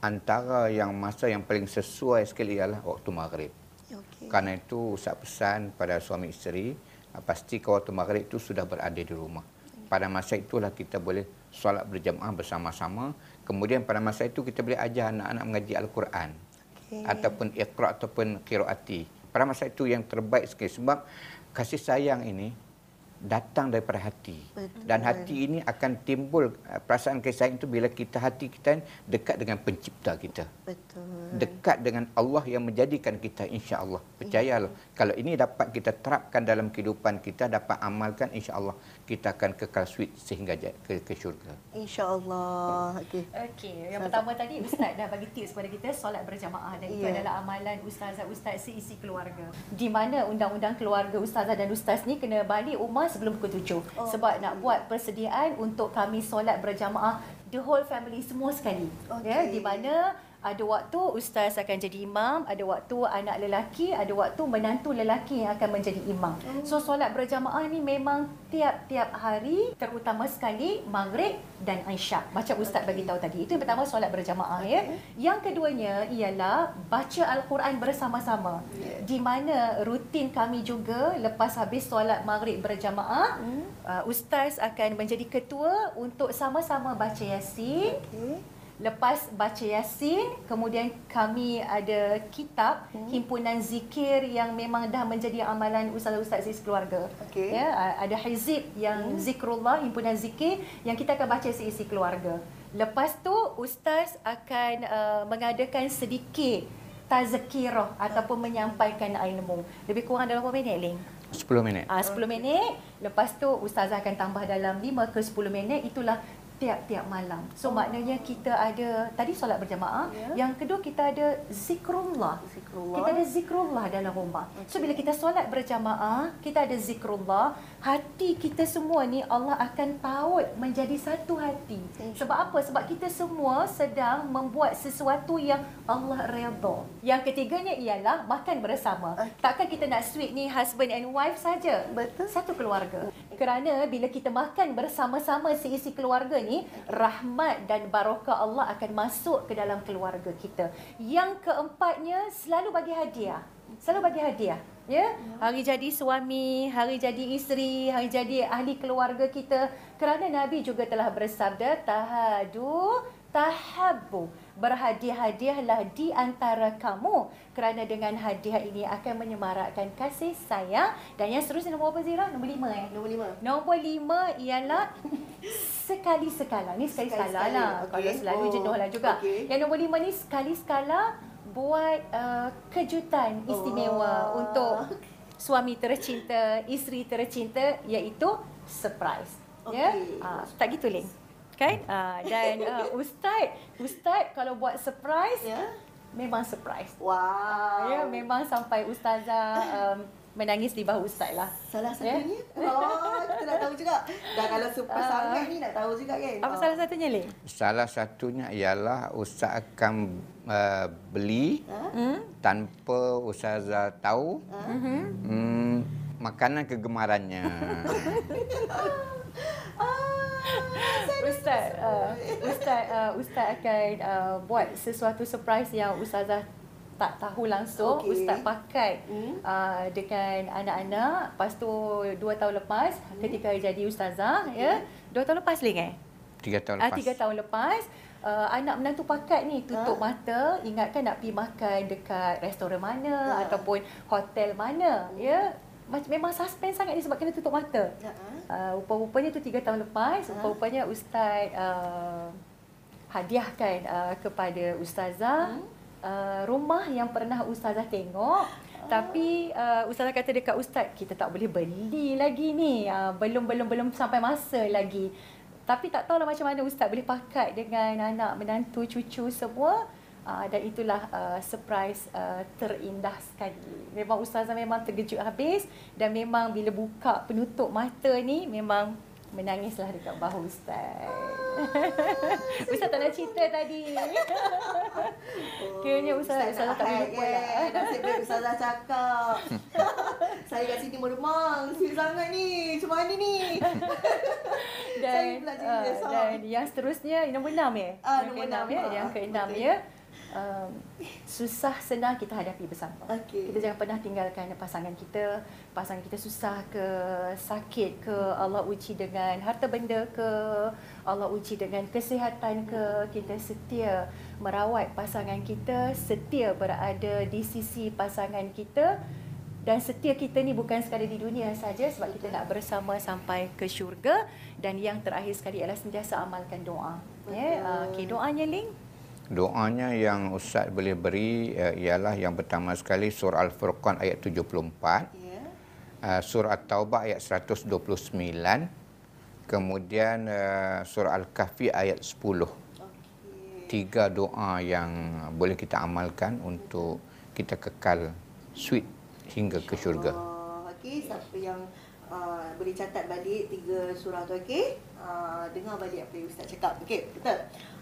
antara yang masa yang paling sesuai sekali ialah waktu maghrib. Okey. Karena itu Ustaz pesan pada suami isteri ah, pastikan waktu maghrib itu sudah berada di rumah. pada masa itulah kita boleh solat berjamaah bersama-sama. Kemudian pada masa itu kita boleh ajar anak-anak mengaji Al-Quran. Okey. Ataupun iqra' ataupun qiraati. Pada masa itu yang terbaik sekali sebab kasih sayang ini datang daripada hati. Betul. Dan hati ini akan timbul uh, perasaan kasih sayang itu bila kita hati kita dekat dengan pencipta kita. Betul. Dekat dengan Allah yang menjadikan kita insya-Allah. Percayalah kalau ini dapat kita terapkan dalam kehidupan kita dapat amalkan insya-Allah kita akan kekal sweet sehingga ke ke syurga. InsyaAllah. Okey. Okey, yang pertama tadi Ustaz dah bagi tips kepada kita solat berjamaah dan itu Ya. adalah amalan ustazah ustaz seisi keluarga. Di mana undang-undang keluarga ustazah dan ustaz ni kena balik rumah sebelum pukul 7. Oh. Sebab nak buat persediaan untuk kami solat berjamaah the whole family semua sekali. Okey. Ya, di mana ada waktu ustaz akan jadi imam, ada waktu anak lelaki, ada waktu menantu lelaki yang akan menjadi imam. So solat berjamaah ni memang tiap-tiap hari terutama sekali maghrib dan isyak. Macam ustaz bagi tahu tadi. Itu yang pertama solat berjamaah ya. Yang keduanya ialah baca al-Quran bersama-sama. Di mana rutin kami juga lepas habis solat maghrib berjamaah, uh, ustaz akan menjadi ketua untuk sama-sama baca yasin. Okey. Lepas baca Yasin, kemudian kami ada kitab hmm. himpunan zikir yang memang dah menjadi amalan ustaz-ustaz seisi keluarga. Okey. Ya, ada hizib yang hmm. zikrullah, himpunan zikir yang kita akan baca seisi keluarga. Lepas tu ustaz akan uh, mengadakan sedikit tazkirah ataupun menyampaikan ilmu. Lebih kurang dalam berapa minit, Ling? 10 minit. Ah 10 minit. Lepas tu ustazah akan tambah dalam 5 ke 10 minit itulah tiap-tiap malam. So maknanya kita ada tadi solat berjamaah, Ya. yang kedua kita ada zikrullah. Zikrullah. Kita ada zikrullah dalam rumah. So bila kita solat berjamaah, kita ada zikrullah, hati kita semua ni Allah akan taut menjadi satu hati. Sebab apa? Sebab kita semua sedang membuat sesuatu yang Allah redha. Yang ketiganya ialah makan bersama. Takkan kita nak sweet ni husband and wife saja. Betul. Satu keluarga. Kerana bila kita makan bersama-sama seisi keluarga ni, rahmat dan barakah Allah akan masuk ke dalam keluarga kita. Yang keempatnya, selalu bagi hadiah. Selalu bagi hadiah. Ya, hari jadi suami, hari jadi isteri, hari jadi ahli keluarga kita. Kerana Nabi juga telah bersabda, tahadu tahabbu. Berhadiah-hadiahlah di antara kamu kerana dengan hadiah ini akan menyemarakkan kasih sayang dan yang seterusnya nombor apa Zira? Nombor lima eh? Nombor lima. Nombor lima ialah sekali sekala. Ni sekali sekala lah. okey. Kalau selalu Oh, jenuh lah juga. okey. Yang nombor lima ni sekali sekala buat uh, kejutan istimewa Oh. untuk suami tercinta, isteri tercinta iaitu surprise. Ya? Okey. Ah, tak gitu Ling. Kan? Ah, dan uh, ustaz, ustaz kalau buat surprise Ya. memang surprise. Wow. Ya, memang sampai ustazah um, menangis di bahu ustaz lah. Salah Ya. satunya? Oh, kita nak tahu juga. Dan kalau super Ah. sangat ni nak tahu juga kan? Apa Ah. salah satunya, Ling? Salah satunya ialah ustaz akan uh, beli Hmm? tanpa ustazah tahu Mhm. hmm, makanan kegemarannya. Ustaz, uh, Ustaz, uh, Ustaz akan uh, buat sesuatu surprise yang Ustazah tak tahu langsung. Okey. Ustaz pakai Hmm. uh, dengan anak-anak. Lepas tu dua tahun lepas ketika jadi Ustazah, ya. Dua tahun lepas Ling eh? Tiga tahun Ah, lepas. tiga tahun lepas. Uh, anak menantu pakat ni tutup Ha? mata ingatkan nak pergi makan dekat restoran mana Ha. ataupun hotel mana ya Mac- memang suspense sangat ni sebab kena tutup mata Ya, ah. Uh, rupa-rupanya tu tiga tahun lepas, Ha? rupa-rupanya Ustaz uh, hadiahkan uh, kepada Ustazah Hmm? uh, rumah yang pernah Ustazah tengok. Tapi uh, Ustazah kata dekat Ustaz, kita tak boleh beli lagi ni. Uh, belum belum belum sampai masa lagi. Tapi tak tahulah macam mana Ustaz boleh pakat dengan anak, menantu, cucu semua. Uh, dan itulah uh, surprise uh, terindah sekali. Memang Ustazah memang terkejut habis dan memang bila buka penutup mata ni memang menangislah dekat bahu Ustaz. Ustaz tak nak cerita tadi. Kayaknya Ustaz- Ustazah tak boleh lupa lah. kan? Nasib baik Ustazah cakap. Saya kat sini meremang. Sweet sangat ni. Macam mana ni? Saya Dan pula jadi uh, dan yang seterusnya nombor enam ya. Ah, nombor enam. ya. Ah, Yang keenam okey. ya. Um, susah senang kita hadapi bersama. Okey. Kita jangan pernah tinggalkan pasangan kita. Pasangan kita susah ke, sakit ke, Allah uji dengan harta benda ke, Allah uji dengan kesihatan ke, kita setia merawat pasangan kita, setia berada di sisi pasangan kita dan setia kita ni bukan sekadar di dunia saja sebab kita nak bersama sampai ke syurga dan yang terakhir sekali adalah sentiasa amalkan doa. Ya, yeah. okey doanya Ling. Doanya yang Ustaz boleh beri uh, ialah yang pertama sekali surah Al-Furqan ayat 74, Ya. uh, surah At-Taubah ayat 129, kemudian uh, surah Al-Kahfi ayat 10. Okey. Tiga doa yang boleh kita amalkan untuk kita kekal sweet hingga ke syurga. Okey, siapa yang uh, boleh catat balik tiga surah tu okey? Uh, dengar balik apa yang ustaz cakap. Okey, betul.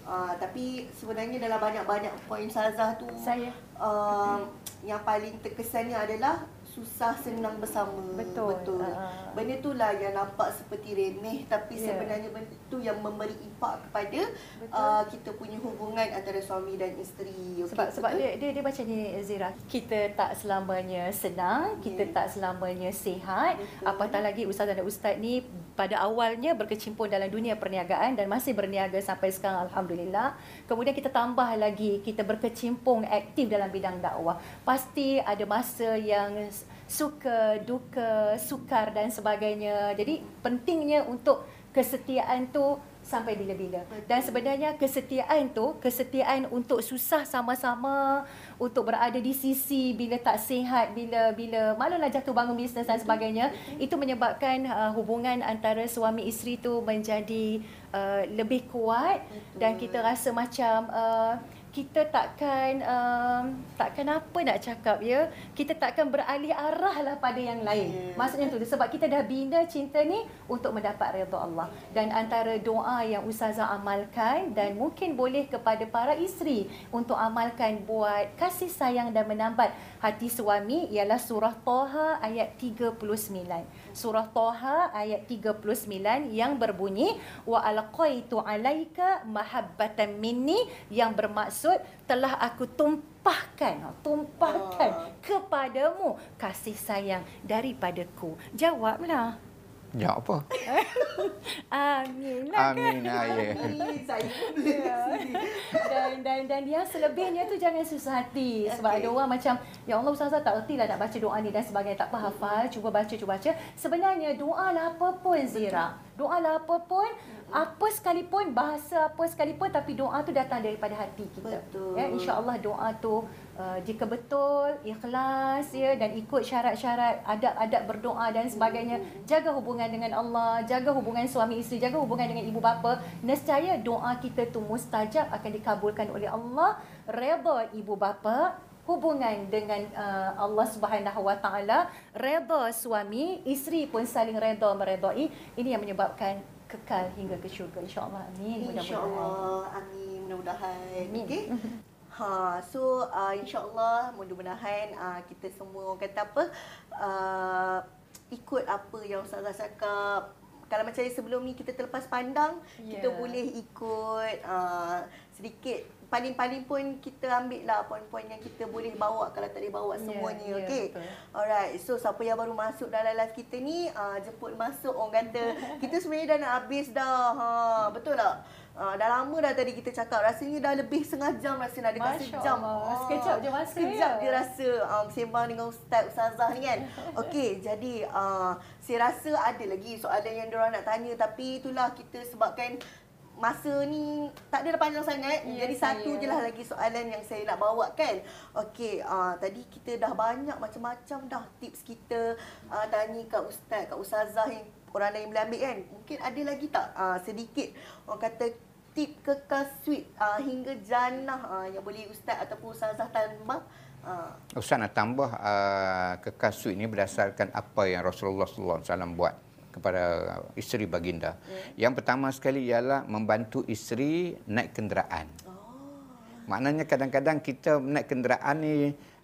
Uh, tapi sebenarnya dalam banyak-banyak poin Sazah tu Saya. uh, yang paling terkesannya adalah susah senang bersama. Betul. Betul. Ah. Benda tu lah yang nampak seperti remeh tapi Ya. sebenarnya benda tu yang memberi impak kepada Betul. uh, kita punya hubungan antara suami dan isteri. Okey, Sebab sebab betul? dia, dia dia macam ni Zira. Kita tak selamanya senang, kita Ya. tak selamanya sihat. Betul. Apatah lagi ustaz dan ustaz ni pada awalnya berkecimpung dalam dunia perniagaan dan masih berniaga sampai sekarang alhamdulillah. Kemudian kita tambah lagi kita berkecimpung aktif dalam bidang dakwah. Pasti ada masa yang suka, duka, sukar dan sebagainya. Jadi pentingnya untuk kesetiaan tu sampai bila-bila. Dan sebenarnya kesetiaan tu, kesetiaan untuk susah sama-sama, untuk berada di sisi bila tak sihat, bila bila malulah jatuh bangun bisnes dan sebagainya, itu menyebabkan uh, hubungan antara suami isteri tu menjadi uh, lebih kuat dan kita rasa macam uh, kita takkan um, takkan apa nak cakap ya? Kita takkan beralih arah lah pada yang lain. Ya. maksudnya tu sebab kita dah bina cinta ni untuk mendapat redha Allah. Dan antara doa yang ustazah amalkan dan mungkin boleh kepada para isteri untuk amalkan buat kasih sayang dan menambat hati suami ialah surah Taha ayat 39 surah Taha ayat 39 yang berbunyi wa alqaitu alaika mahabbatan minni yang bermaksud telah aku tumpahkan tumpahkan Ah. kepadamu kasih sayang daripadaku jawablah Jawab apa? amin lah Amin. Ah, ya. Ni saya pun boleh Ya. dan dan dan yang selebihnya tu jangan susah hati. Sebab Okey. ada orang macam ya Allah ustazah tak erti lah nak baca doa ni dan sebagainya. Tak apa hafal cuba baca cuba baca. Sebenarnya doa lah apa pun Zira. Doa lah apa pun apa sekalipun bahasa apa sekalipun tapi doa tu datang daripada hati kita. Betul. ya insyaallah doa tu uh, jika betul ikhlas ya dan ikut syarat-syarat adab-adab berdoa dan sebagainya jaga hubungan dengan Allah jaga hubungan suami isteri jaga hubungan dengan ibu bapa nescaya doa kita tu mustajab akan dikabulkan oleh Allah redha ibu bapa hubungan dengan uh, Allah Subhanahu Wa Taala redha suami isteri pun saling redha meredai ini yang menyebabkan kekal hingga ke syurga insyaallah amin InsyaAllah. Amin. Mudah-mudahan. Amin. Okey. Ha, so uh, insyaAllah mudah-mudahan uh, kita semua orang kata apa uh, ikut apa yang Ustazah cakap kalau macam sebelum ni kita terlepas pandang Ya. kita boleh ikut uh, sedikit paling-paling pun kita ambil lah poin-poin yang kita boleh bawa kalau tak boleh bawa Ya, semuanya ya, okey betul. Alright, so siapa yang baru masuk dalam live kita ni, uh, jemput masuk orang kata. Kita sebenarnya dah nak habis dah. Ha, betul tak? Uh, dah lama dah tadi kita cakap. Rasanya dah lebih setengah jam rasa dah dekat Masya sejam. Allah. Sekejap je masa Sekejap ya. dia rasa um, sembang dengan ustaz, ustazah ni kan. Okey, jadi uh, saya rasa ada lagi soalan yang diorang nak tanya. Tapi itulah kita sebabkan masa ni tak ada dah panjang sangat. Ya, jadi satu saya. je lah lagi soalan yang saya nak bawa kan. Okey, uh, tadi kita dah banyak macam-macam dah tips kita uh, tanya kat ustaz, kat ustazah yang orang lain boleh ambil kan. Mungkin ada lagi tak uh, sedikit orang kata tip kekal sweet uh, hingga jannah uh, yang boleh ustaz ataupun ustazah tambah. Uh, Ustaz nak tambah uh, kekal sweet ni berdasarkan apa yang Rasulullah sallallahu alaihi wasallam buat kepada isteri baginda. Yang pertama sekali ialah membantu isteri naik kenderaan. Maknanya kadang-kadang kita naik kenderaan ni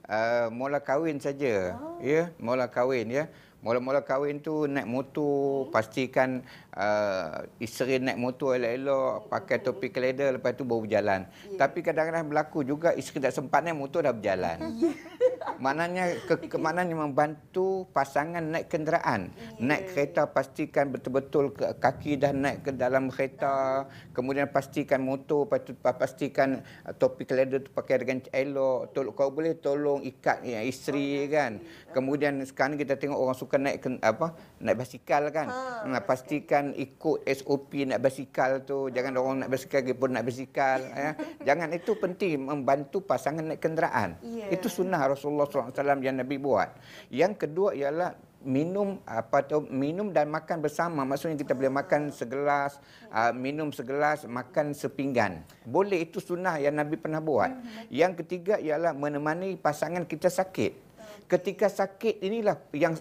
uh, mula kahwin saja. Ya, mula kahwin ya. Mula-mula kahwin tu naik motor, pastikan uh, isteri naik motor elok-elok, pakai topi keleda, lepas tu baru berjalan. Yeah. Tapi kadang-kadang berlaku juga isteri tak sempat naik motor dah berjalan. Maknanya ke, ke maknanya membantu pasangan naik kenderaan. Yeah. Naik kereta pastikan betul-betul ke kaki dah naik ke dalam kereta. Kemudian pastikan motor, pastikan uh, topi keleda tu pakai dengan elok. Tolong kau boleh tolong ikat ya, isteri kan. Kemudian sekarang kita tengok orang suka naik ke, apa naik basikal kan. Ha, nah, pastikan ikut SOP naik basikal tu. Jangan orang naik basikal pun naik basikal ya. Jangan itu penting membantu pasangan naik kenderaan. Yeah. Itu sunnah Rasulullah SAW yang Nabi buat. Yang kedua ialah minum apa tu minum dan makan bersama maksudnya kita boleh makan segelas uh, minum segelas makan sepinggan boleh itu sunnah yang nabi pernah buat yang ketiga ialah menemani pasangan kita sakit ketika sakit inilah yang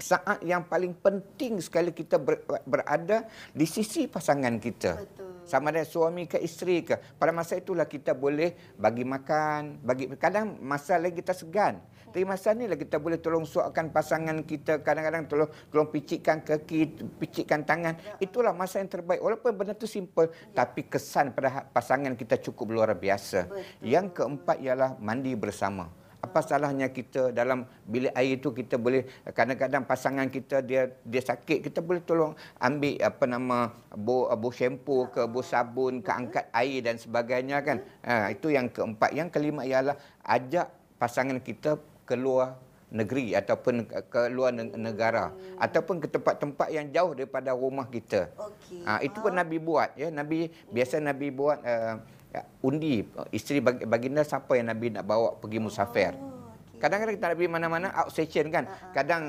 saat yang paling penting sekali kita ber, berada di sisi pasangan kita. Betul. Sama ada suami ke isteri ke. Pada masa itulah kita boleh bagi makan, bagi kadang masa lagi kita segan. Tapi masa ni lah kita boleh tolong suapkan pasangan kita, kadang-kadang tolong tolong picitkan kaki, picitkan tangan. Itulah masa yang terbaik. Walaupun benda tu simple, tapi kesan pada pasangan kita cukup luar biasa. Betul. Yang keempat ialah mandi bersama. Apa salahnya kita dalam bilik air itu kita boleh kadang-kadang pasangan kita dia dia sakit kita boleh tolong ambil apa nama bo bo shampoo ke bo sabun ke angkat air dan sebagainya kan. Ha, itu yang keempat. Yang kelima ialah ajak pasangan kita keluar negeri ataupun ke luar negara hmm. ataupun ke tempat-tempat yang jauh daripada rumah kita. Okay. Ha, itu pun Nabi buat ya. Nabi biasa Nabi buat uh, undi isteri baginda siapa yang Nabi nak bawa pergi musafir. Oh, okay. Kadang-kadang kita Nabi mana-mana out session kan. Uh-huh. Kadang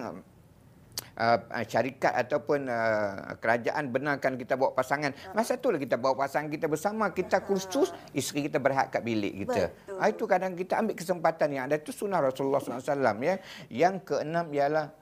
uh, syarikat ataupun uh, kerajaan benarkan kita bawa pasangan. Uh-huh. Masa itulah kita bawa pasangan kita bersama, kita kursus, uh-huh. isteri kita berhak kat bilik kita. Uh, itu kadang kita ambil kesempatan yang ada. Itu sunnah Rasulullah SAW. Ya. Yang keenam ialah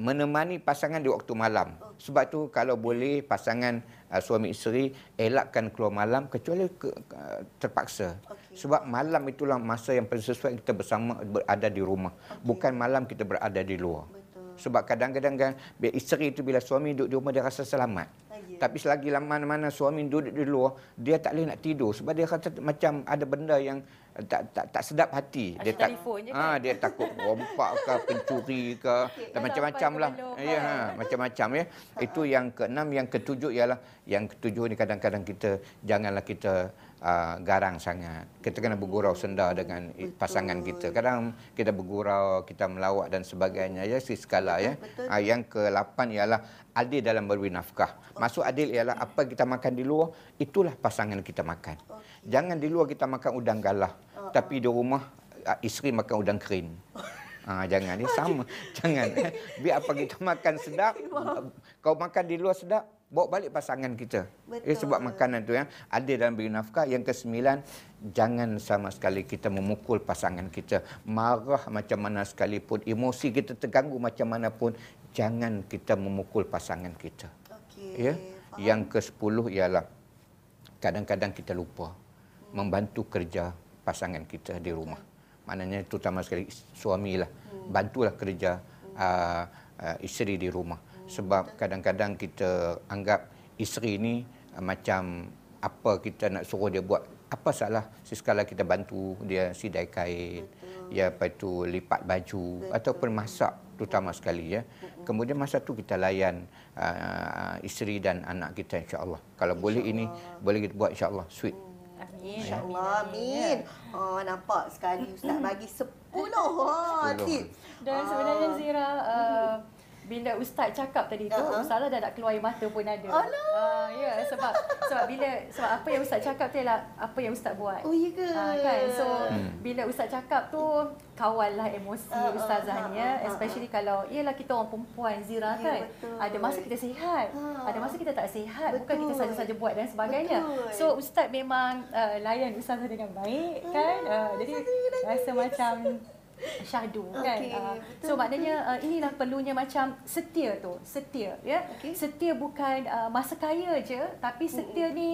menemani pasangan di waktu malam. Sebab tu kalau boleh pasangan uh, suami isteri elakkan keluar malam kecuali ke, uh, terpaksa. Okay. Sebab malam itulah masa yang paling sesuai kita bersama berada di rumah. Okay. Bukan malam kita berada di luar. Betul. Sebab kadang-kadang kan isteri itu bila suami duduk di rumah dia rasa selamat. Lagi. Tapi selagi mana-mana suami duduk di luar, dia tak boleh nak tidur sebab dia rasa macam ada benda yang tak tak tak sedap hati. Dia tak ha, dia takut rompak ke pencuri ke okay, dan macam-macam lah. ya ha, macam-macam ya. Itu yang keenam yang ketujuh ialah yang ketujuh ni kadang-kadang kita janganlah kita uh, garang sangat kita kena bergurau senda dengan betul. pasangan kita kadang kita bergurau kita melawat dan sebagainya ya si skala ya ha, yang ke-8 ialah adil dalam berberi nafkah maksud adil ialah apa kita makan di luar itulah pasangan kita makan jangan di luar kita makan udang galah uh-huh. tapi di rumah uh, isteri makan udang kering. Ha, jangan ni sama. jangan. Eh. Biar apa kita makan sedap, kau makan di luar sedap, bawa balik pasangan kita. Betul. Eh, sebab makanan tu yang ada dalam beri nafkah. Yang kesembilan, jangan sama sekali kita memukul pasangan kita. Marah macam mana sekalipun, emosi kita terganggu macam mana pun, jangan kita memukul pasangan kita. Okay. Ya? Yang ke sepuluh ialah kadang-kadang kita lupa membantu kerja pasangan kita di rumah. Maknanya terutama sekali suami lah. Bantulah kerja uh, uh, isteri di rumah. Sebab kadang-kadang kita anggap isteri ini uh, macam apa kita nak suruh dia buat. Apa salah sesekala kita bantu dia sidai kain. Ya, apa itu lipat baju Betul. ataupun masak terutama sekali ya. Kemudian masa tu kita layan uh, isteri dan anak kita insya-Allah. Kalau insya boleh ini boleh kita buat insya-Allah sweet. Amin. InsyaAllah. Amin. Oh, nampak sekali Ustaz bagi 10 ha, tips. Dan sebenarnya Zira, uh, bila ustaz cakap tadi tu uh-huh. ustaz dah nak keluar air mata pun ada. Uh, ya sebab sebab bila sebab apa yang ustaz cakap tu ialah apa yang ustaz buat. Oh ya ke? Uh, kan. So hmm. bila ustaz cakap tu kawallah emosi uh, ustazah ni ya, uh, especially uh, kalau ialah kita orang perempuan Zira ya, kan. Betul. Ada masa kita sihat, uh, ada masa kita tak sihat, betul. bukan kita saja-saja buat dan sebagainya. Betul. So ustaz memang uh, layan ustazah dengan baik kan. Uh, jadi rasa macam syahdu kan okay, uh, so maknanya uh, inilah perlunya macam setia tu setia ya okay. setia bukan uh, masa kaya je tapi setia mm-hmm. ni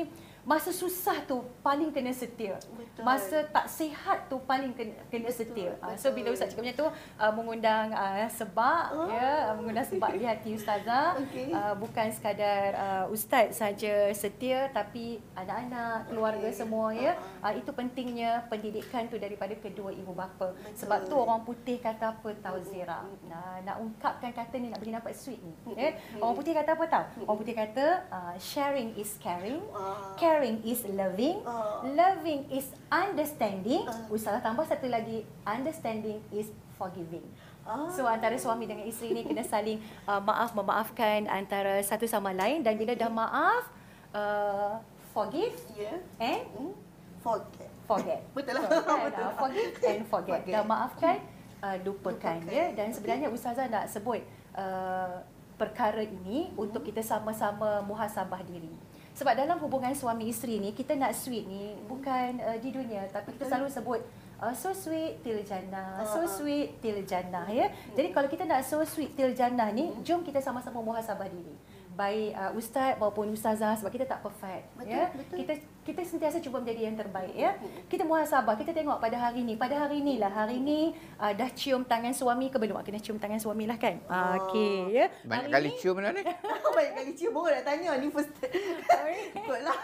masa susah tu paling kena setia. Betul. Masa tak sihat tu paling kena, kena setia. Ah, so bila ustaz cakap macam tu uh, mengundang uh, sebab Oh. ya, uh, mengundang sebab di hati ustazah Okey. uh, bukan sekadar uh, ustaz saja setia tapi anak-anak, keluarga Okey. semua ya. Ah, Uh, itu pentingnya pendidikan tu daripada kedua ibu bapa. Betul. Sebab tu orang putih kata apa tahu zira. Nah, nak ungkapkan kata ni nak bagi nampak sweet ni. Ya. Orang putih kata apa tahu? Orang putih kata uh, sharing is caring. Ah. Caring is loving. Ah. Loving is understanding. Ah. Ustazah tambah satu lagi. Understanding is forgiving. Ah. So antara suami dengan isteri ni kena saling uh, maaf memaafkan antara satu sama lain dan bila dah maaf uh, forgive Ya. and Hmm. Forget. forget. Betul lah. So, kan? Betul. Uh, forgive and forget. Forget. Dah maafkan, uh, lupakan. Lupakan. Ya? Dan sebenarnya Ustazah nak sebut uh, perkara ini Hmm. untuk kita sama-sama muhasabah diri. Sebab dalam hubungan suami isteri ni, kita nak sweet ni bukan uh, di dunia. Tapi kita selalu sebut Uh, so sweet till jannah, so Ah, ah. sweet till jannah ya. Jadi kalau kita nak so sweet till jannah ni, jom kita sama-sama muhasabah diri. Baik uh, ustaz maupun ustazah sebab kita tak perfect Betul, ya. betul. Kita kita sentiasa cuba menjadi yang terbaik ya. Kita muhasabah, kita tengok pada hari ni, pada hari ni lah, hari ni uh, dah cium tangan suami ke belum? Kena cium tangan suami lah kan? Uh, Oh. Okey ya. Banyak Hari kali ni- cium dah ni. Banyak kali cium baru nak tanya ni first. Ikut lah.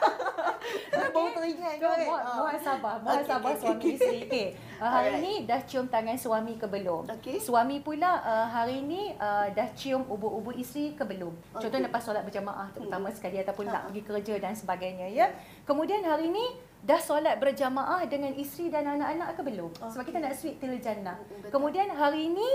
Baru teringat So, kan. muha, Ah. muhasabah, muhasabah okey, suami okey. isteri. Okey. Uh, hari Alright. ni dah cium tangan suami ke belum? Okey. Suami pula uh, hari ni uh, dah cium ubur-ubur isteri ke belum? Okey. Contoh lepas solat berjamaah terutama sekali ataupun nak Ha. pergi kerja dan sebagainya ya. Kemudian hari ni dah solat berjamaah dengan isteri dan anak-anak ke belum? Sebab kita nak sweet till jannah. Betul. Kemudian hari ni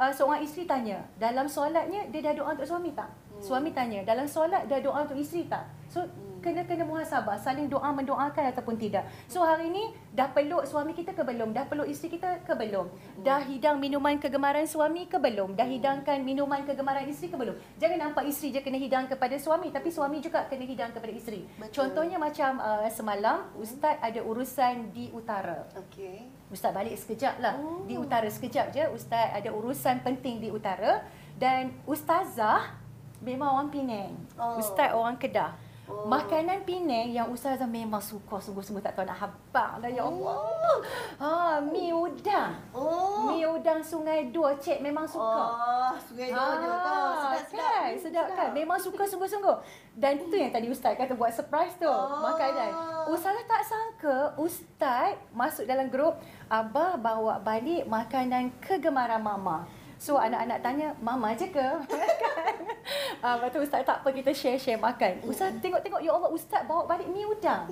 uh, seorang isteri tanya, dalam solatnya dia dah doa untuk suami tak? Suami tanya, dalam solat dah doa untuk isteri tak? So kena kena muhasabah, saling doa mendoakan ataupun tidak. So hari ni dah peluk suami kita ke belum? Dah peluk isteri kita ke belum? Dah hidang minuman kegemaran suami ke belum? Dah hidangkan minuman kegemaran isteri ke belum? Jangan nampak isteri je kena hidang kepada suami, tapi suami juga kena hidang kepada isteri. Betul. Contohnya macam uh, semalam ustaz ada urusan di utara. Okey. Ustaz balik sekejap lah. Oh. Di utara sekejap je. Ustaz ada urusan penting di utara. Dan ustazah memang orang Penang. Oh. Ustaz orang Kedah. Oh. Makanan Penang yang ustazah memang suka sungguh-sungguh tak tahu nak habang dah ya Allah. Ha, mi udang. Oh. Mi udang Sungai Dua Cik memang suka. Oh, sungai dua je kau. Ah, Sedap, sedap. kan? Sedap kan? Memang suka sungguh-sungguh. Dan tu yang tadi Ustaz kata buat surprise tu. Oh. Makanan. Ustazah tak sangka Ustaz masuk dalam grup Abah bawa balik makanan kegemaran Mama. So anak-anak tanya, Mama je ke? Ah, Lepas tu Ustaz tak apa kita share-share makan. Ustaz tengok-tengok, Ya Allah Ustaz bawa balik mi udang.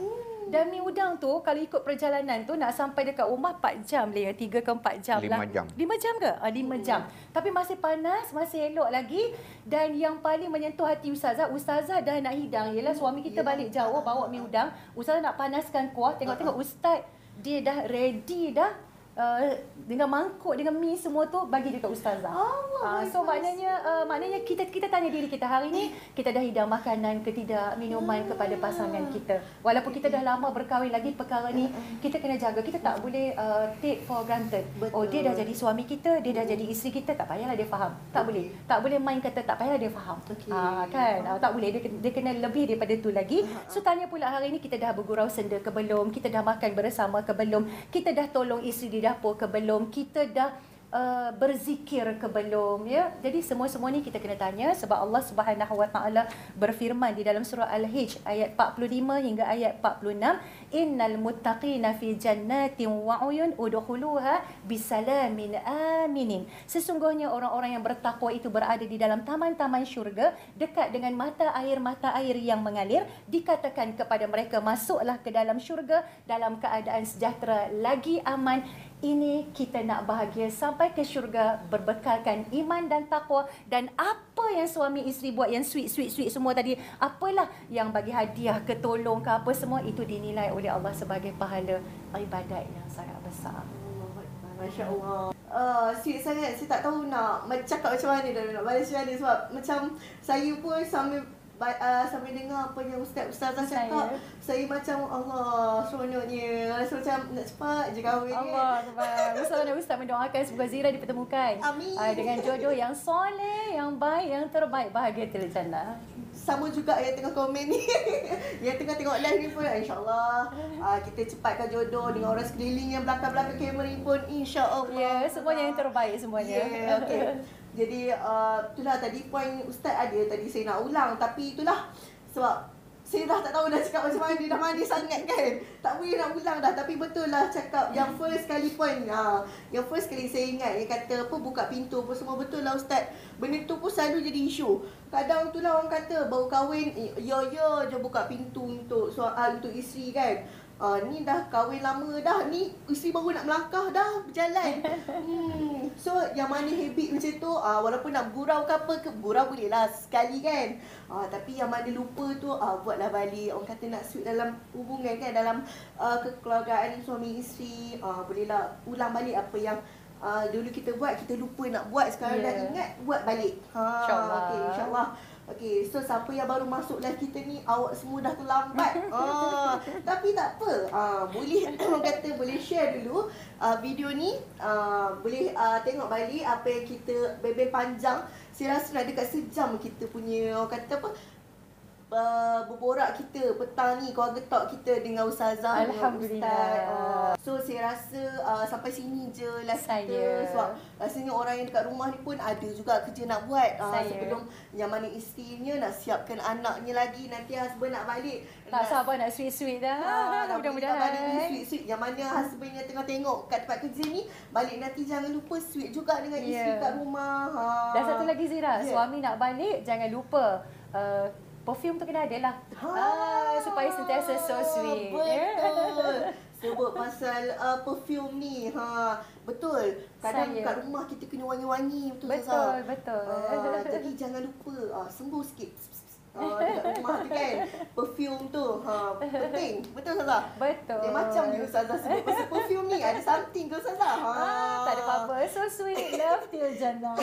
Dan mi udang tu kalau ikut perjalanan tu nak sampai dekat rumah 4 jam lah ya. 3 ke 4 jam lah. Lima jam. 5 jam ke? Ah, 5 jam. Tapi masih panas, masih elok lagi. Dan yang paling menyentuh hati Ustazah, Ustazah dah nak hidang. Yelah suami kita Ya. balik jauh bawa mi udang. Ustazah nak panaskan kuah. Tengok-tengok Ustaz, dia dah ready dah. Uh, dengan mangkuk dengan mi semua tu bagi dekat ustazah. Oh, Ah, so maknanya uh, maknanya kita kita tanya diri kita hari ni kita dah hidang makanan ke tidak minuman kepada pasangan kita. Walaupun kita dah lama berkahwin lagi perkara ni kita kena jaga. Kita tak boleh uh, take for granted. Betul. Oh dia dah jadi suami kita, dia dah jadi isteri kita, tak payahlah dia faham. Tak boleh. Tak boleh main kata tak payahlah dia faham. Okey. Ah, kan? Ah, tak boleh dia, dia kena lebih daripada tu lagi. So tanya pula hari ni kita dah bergurau senda ke belum? Kita dah makan bersama ke belum? Kita dah tolong isteri di dapur ke belum? Kita dah uh, berzikir ke belum ya. Jadi semua-semua ni kita kena tanya sebab Allah Subhanahu Wa Taala berfirman di dalam surah Al-Hijj ayat 45 hingga ayat 46 innal muttaqina fi jannatin wa uyun udkhuluha bisalamin aminin. Sesungguhnya orang-orang yang bertakwa itu berada di dalam taman-taman syurga dekat dengan mata air-mata air yang mengalir. Dikatakan kepada mereka masuklah ke dalam syurga dalam keadaan sejahtera lagi aman ini kita nak bahagia sampai ke syurga berbekalkan iman dan takwa dan apa yang suami isteri buat yang sweet sweet sweet semua tadi apalah yang bagi hadiah ke tolong ke apa semua itu dinilai oleh Allah sebagai pahala ibadat yang sangat besar. Masya Allah. Uh, sweet sangat. Saya tak tahu nak cakap macam mana dan nak balas macam mana sebab macam saya pun sambil uh, sambil dengar apa yang ustaz-ustazah Saya. cakap, saya macam Allah seronoknya. Rasa macam nak cepat je kahwin. Allah Akbar. Ustaz dan Ustaz mendoakan semoga Zira dipertemukan. Amin. Ah, dengan jodoh yang soleh, yang baik, yang terbaik bahagia terjana. sama juga yang tengah komen ni yang tengah tengok live ni pun insyaAllah uh, kita cepatkan jodoh dengan orang sekeliling yang belakang-belakang kamera ni pun insyaAllah Ya, semuanya yang terbaik semuanya. Ya, yeah, okay. Jadi uh, itulah tadi poin Ustaz ada tadi saya nak ulang tapi itulah sebab saya dah tak tahu dah cakap macam mana dah manis sangat kan. Tak boleh nak ulang dah tapi betul lah cakap yang first kali point ha, yang first kali saya ingat yang kata apa buka pintu apa semua betul lah ustaz. Benda tu pun selalu jadi isu. Kadang tu lah orang kata baru kahwin eh, ya ya je buka pintu untuk soal untuk isteri kan. Uh, ni dah kahwin lama dah. Ni isteri baru nak melangkah dah. Berjalan. Hmm. so yang mana habit macam tu uh, walaupun nak gurau ke apa ke gurau boleh lah sekali kan. Uh, tapi yang mana lupa tu uh, buatlah balik. Orang kata nak sweet dalam hubungan kan dalam uh, kekeluargaan suami isteri. Uh, bolehlah ulang balik apa yang uh, dulu kita buat kita lupa nak buat. Sekarang Ya. dah ingat buat balik. Ha InsyaAllah. okey insyaallah Okey, so siapa yang baru masuk live kita ni, awak semua dah terlambat. ah, tapi tak apa. Ah, boleh orang kata boleh share dulu ah, video ni. Ah, boleh ah, tengok balik apa yang kita bebel panjang. Saya rasa dah dekat sejam kita punya orang kata apa? Uh, berborak kita petang ni keluarga talk kita dengan ustazah Alhamdulillah. ustaz. Ah, so saya rasa uh, sampai sini je live Saya. kita sebab rasanya orang yang dekat rumah ni pun ada juga kerja nak buat uh, Saya. sebelum yang mana isterinya nak siapkan anaknya lagi nanti husband nak balik Tak sabar nak sweet-sweet dah. Ha, Mudah-mudahan. balik ni sweet-sweet Yang mana husband yang tengah tengok kat tempat kerja ni Balik nanti jangan lupa sweet juga dengan isteri Ya. kat rumah ha. Dan satu lagi Zira, Ya. suami nak balik jangan lupa uh, perfume tu kena ada lah. Ha. Ah, supaya sentiasa so sweet. Betul. Sebut pasal uh, perfume ni. Ha, betul. Kadang Saya. kat rumah kita kena wangi-wangi betul Betul, Zaza? betul. Ah, jadi jangan lupa ah, sembuh sikit. Dekat rumah tu kan. Perfume tu. Ha, penting. Betul Zaza? Betul. Dia macam je Ustazah sebut pasal perfume ni. Ada something ke Ustazah? Ha. Ah, tak ada apa-apa. So sweet, love till jannah.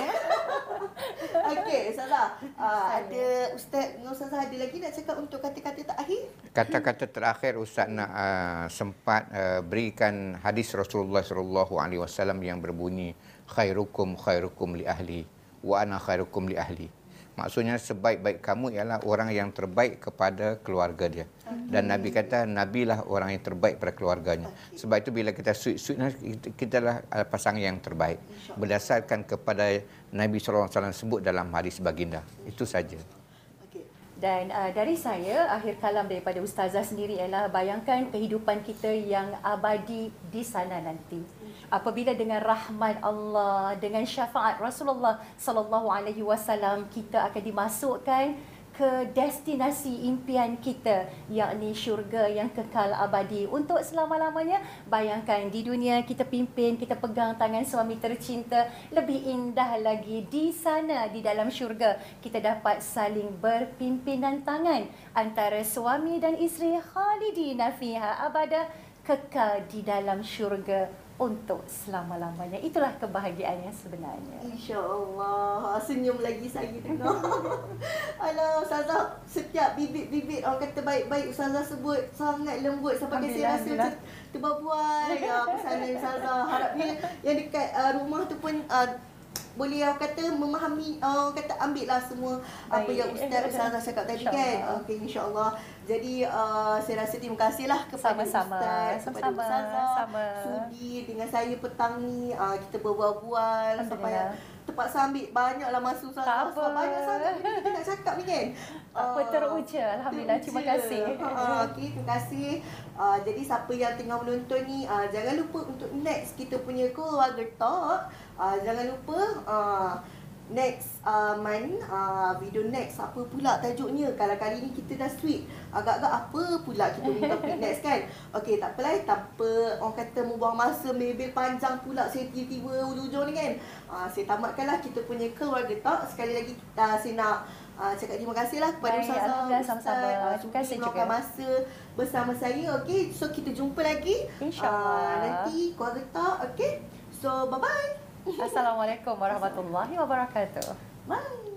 Okey, Ustazah. Uh, ada Ustaz dengan Ustazah ada lagi nak cakap untuk kata-kata terakhir? Kata-kata terakhir Ustaz nak uh, sempat uh, berikan hadis Rasulullah sallallahu alaihi wasallam yang berbunyi khairukum khairukum li ahli wa ana khairukum li ahli. Maksudnya sebaik-baik kamu ialah orang yang terbaik kepada keluarga dia. Dan Nabi kata nabilah orang yang terbaik pada keluarganya. Sebab itu bila kita sweet-sweet kita- lah uh, pasangan yang terbaik berdasarkan kepada Nabi sallallahu alaihi wasallam sebut dalam hadis baginda. Itu saja. Dan uh, dari saya, akhir kalam daripada Ustazah sendiri ialah bayangkan kehidupan kita yang abadi di sana nanti. Apabila dengan rahmat Allah, dengan syafaat Rasulullah sallallahu alaihi wasallam kita akan dimasukkan ke destinasi impian kita yakni syurga yang kekal abadi. Untuk selama-lamanya bayangkan di dunia kita pimpin kita pegang tangan suami tercinta lebih indah lagi di sana di dalam syurga kita dapat saling berpimpinan tangan antara suami dan isteri khalidina fiha abada kekal di dalam syurga untuk selama-lamanya itulah kebahagiaan yang sebenarnya InsyaAllah. Senyum lagi saya dengar. Alah, Ustazah setiap bibit-bibit orang kata baik-baik Ustazah sebut sangat lembut sampai Alhamdulillah, rasa macam terbabuai. Ya, pesanan Ustazah. Harapnya yang dekat uh, rumah tu pun uh, boleh orang kata memahami uh, kata ambil lah semua apa Baik. yang Ustaz Ustazah cakap tadi kan. Okey insya-Allah. Jadi uh, saya rasa terima kasihlah kepada Sama-sama. Ustaz, kepada Sama-sama. Ustazah Sama. sudi dengan saya petang ni uh, kita berbual-bual sampai. Terpaksa ambil banyaklah masa Ustazah. Tak apa. Banyak sangat kita nak cakap ni kan. Apa Ah, teruja. Alhamdulillah. Terima teruja. kasih. Ha, okay, terima kasih. Uh, jadi siapa yang tengah menonton ni uh, jangan lupa untuk next kita punya keluarga talk. Uh, jangan lupa uh, next uh, month uh, video next apa pula tajuknya? Kalau kali ni kita dah sweet agak-agak apa pula kita punya topik next kan? Okey tak apalah tanpa orang kata membuang masa mebel panjang pula saya tiba-tiba hujung ni kan? Uh, saya tamatkanlah kita punya keluarga talk. Sekali lagi uh, saya nak Uh, cakap terima kasih lah kepada Baik, Ustazah Alhamdulillah, Ustaz, sama-sama. uh, Terima kasih juga. masa bersama saya okey? So kita jumpa lagi. InsyaAllah. uh, nanti keluarga talk okey? So bye bye Assalamualaikum warahmatullahi wabarakatuh. Bye